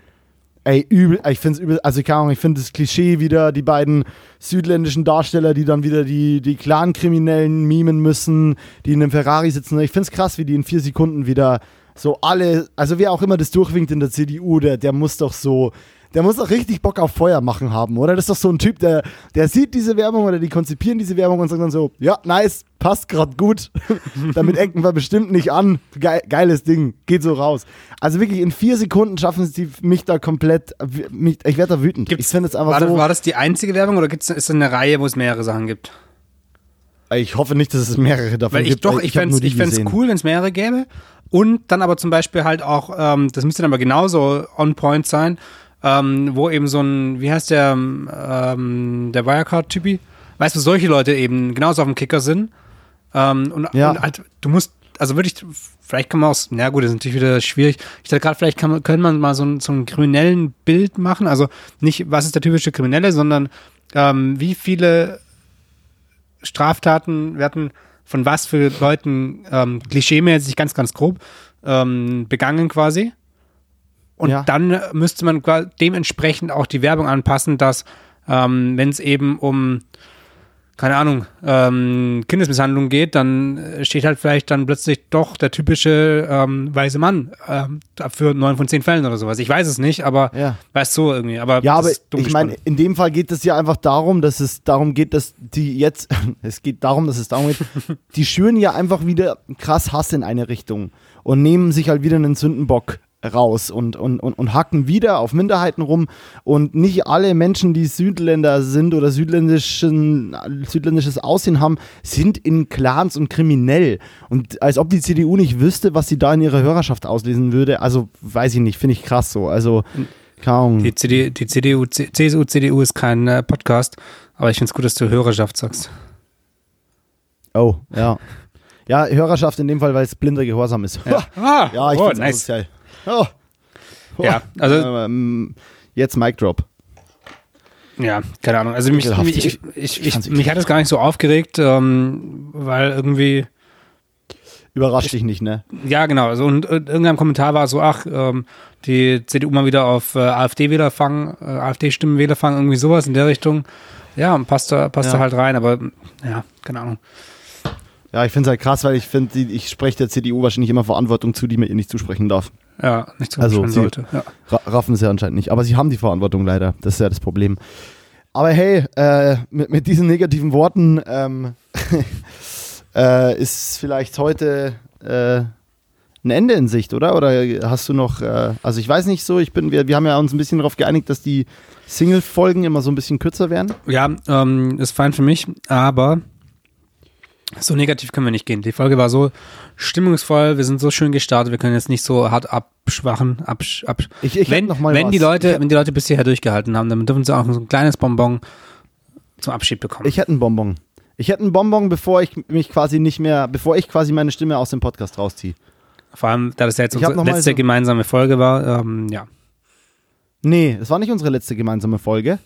Ey, übel, ich finde es übel, also keine Ahnung, ich finde das Klischee wieder, die beiden südländischen Darsteller, die dann wieder die, die Clan-Kriminellen mimen müssen, die in einem Ferrari sitzen. Ich finde es krass, wie die in vier Sekunden wieder so alle, also wer auch immer das durchwinkt in der CDU, der, der muss doch so, der muss doch richtig Bock auf Feuer machen haben, oder? Das ist doch so ein Typ, der, der sieht diese Werbung oder die konzipieren diese Werbung und sagt dann so, ja, nice, passt gerade gut. [laughs] Damit ecken wir bestimmt nicht an. Ge geiles Ding, geht so raus. Also wirklich in vier Sekunden schaffen sie mich da komplett, mich, ich werde da wütend. Gibt's, ich einfach war, so, das, war das die einzige Werbung oder gibt's, ist es eine Reihe, wo es mehrere Sachen gibt? Ich hoffe nicht, dass es mehrere davon Weil ich, gibt. Doch, ich, ich fände es cool, wenn es mehrere gäbe. Und dann aber zum Beispiel halt auch, ähm, das müsste dann aber genauso on point sein, ähm, wo eben so ein, wie heißt der, ähm, der Wirecard-Typi? Weißt du, solche Leute eben genauso auf dem Kicker sind. Ähm, und, ja. und halt, du musst, also würde ich, vielleicht kann man auch, na gut, das ist natürlich wieder schwierig. Ich dachte gerade, vielleicht kann man, können man mal so, ein, so ein kriminellen Bild machen. Also nicht, was ist der typische Kriminelle, sondern ähm, wie viele Straftaten werden von was für Leuten ähm, klischeemäßig ganz, ganz grob ähm, begangen quasi. Und ja. dann müsste man dementsprechend auch die Werbung anpassen, dass ähm, wenn es eben um keine Ahnung, ähm, Kindesmisshandlung geht, dann steht halt vielleicht dann plötzlich doch der typische ähm, weiße Mann ähm, für neun von zehn Fällen oder sowas. Ich weiß es nicht, aber ja. weißt du so irgendwie. Aber ja, aber ich meine, in dem Fall geht es ja einfach darum, dass es darum geht, dass die jetzt, [laughs] es geht darum, dass es darum geht, [laughs] die schüren ja einfach wieder krass Hass in eine Richtung und nehmen sich halt wieder einen Sündenbock raus und, und, und, und hacken wieder auf Minderheiten rum. Und nicht alle Menschen, die Südländer sind oder südländischen, südländisches Aussehen haben, sind in Clans und kriminell. Und als ob die CDU nicht wüsste, was sie da in ihrer Hörerschaft auslesen würde. Also weiß ich nicht, finde ich krass so. Also kaum. Die, CD, die CDU, CSU, CDU ist kein äh, Podcast, aber ich finde es gut, dass du Hörerschaft sagst. Oh, ja. Ja, Hörerschaft in dem Fall, weil es blinder Gehorsam ist. Ja, ah, [laughs] ja ich oh, finde es nice. Oh. oh. Ja, also. Ähm, jetzt Mic Drop. Ja, keine Ahnung. Also mich, mich, ich, ich, ich, mich hat es gar nicht so aufgeregt, ähm, weil irgendwie. Überrascht dich nicht, ne? Ja, genau. Also, und, und irgendein Kommentar war so, ach, ähm, die CDU mal wieder auf äh, AfD-Wähler fangen, äh, AfD-Stimmenwähler fangen, irgendwie sowas in der Richtung. Ja, passt da, passt ja. da halt rein, aber ja, keine Ahnung. Ja, ich finde es halt krass, weil ich finde, ich spreche der CDU wahrscheinlich immer Verantwortung zu, die mir ihr nicht zusprechen darf. Ja, nicht so also sollte. Ja. Raffen sie anscheinend nicht. Aber sie haben die Verantwortung leider. Das ist ja das Problem. Aber hey, äh, mit, mit, diesen negativen Worten ähm, [laughs] äh, ist vielleicht heute äh, ein Ende in Sicht, oder? Oder hast du noch, äh, also ich weiß nicht so, ich bin, wir, wir haben ja uns ein bisschen darauf geeinigt, dass die Single-Folgen immer so ein bisschen kürzer werden. Ja, ähm, ist fein für mich, aber so negativ können wir nicht gehen. Die Folge war so stimmungsvoll, wir sind so schön gestartet, wir können jetzt nicht so hart abschwachen. Absch, absch ich, ich wenn, noch mal wenn was. die Leute, wenn die Leute bis hierher durchgehalten haben, dann dürfen sie auch so ein kleines Bonbon zum Abschied bekommen. Ich hätte ein Bonbon. Ich hätte ein Bonbon, bevor ich mich quasi nicht mehr, bevor ich quasi meine Stimme aus dem Podcast rausziehe. Vor allem, da das ja jetzt unsere letzte so gemeinsame Folge war, ähm, ja. Nee, es war nicht unsere letzte gemeinsame Folge.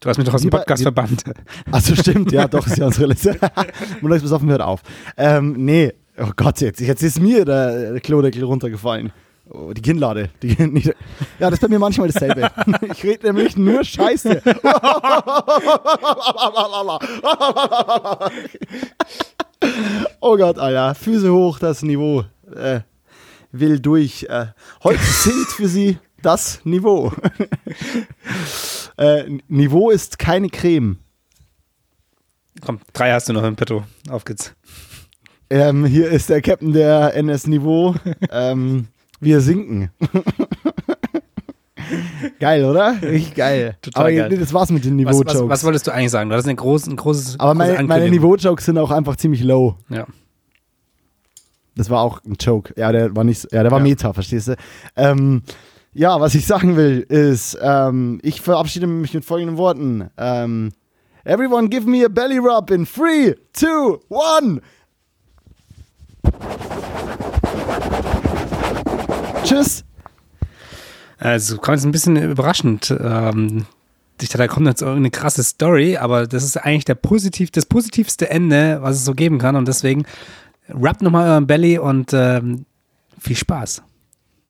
Du hast mich doch aus dem Podcast verbannt. Also stimmt, ja, doch, ist ja unsere letzte. Montags [laughs] besoffen hört auf. Ähm, nee, oh Gott, jetzt, jetzt ist mir der Klodeckel runtergefallen. Oh, die Kinnlade. Die, ja, das ist bei mir manchmal dasselbe. [laughs] Ich rede nämlich nur Scheiße. [laughs] oh Gott, Alter. Füße hoch, das Niveau. Äh, will durch. Äh, heute sinkt für sie das Niveau. Äh, Niveau ist keine Creme. Komm, drei hast du noch im Petto. Auf geht's. Ähm, hier ist der Captain der NS-Niveau. [laughs] ähm, wir sinken. [laughs] geil, oder? Richtig geil. Total Aber geil. das war's mit den Niveau-Jokes. Was, was, was, wolltest du eigentlich sagen? Du hast ein, groß, ein großes. Aber meine, meine Niveau-Jokes sind auch einfach ziemlich low. Ja. Das war auch ein Joke. Ja, der war nicht, ja, der war ja. Meta, verstehst du? Ähm, ja, was ich sagen will, ist, ähm, ich verabschiede mich mit folgenden Worten. Ähm, Everyone give me a belly rub in 3, 2, 1. Tschüss. Also kam jetzt ein bisschen überraschend. Ähm, ich dachte, da kommt jetzt irgendeine krasse Story, aber das ist eigentlich der positiv, das positivste Ende, was es so geben kann. Und deswegen rappt nochmal euren Belly und ähm, viel Spaß.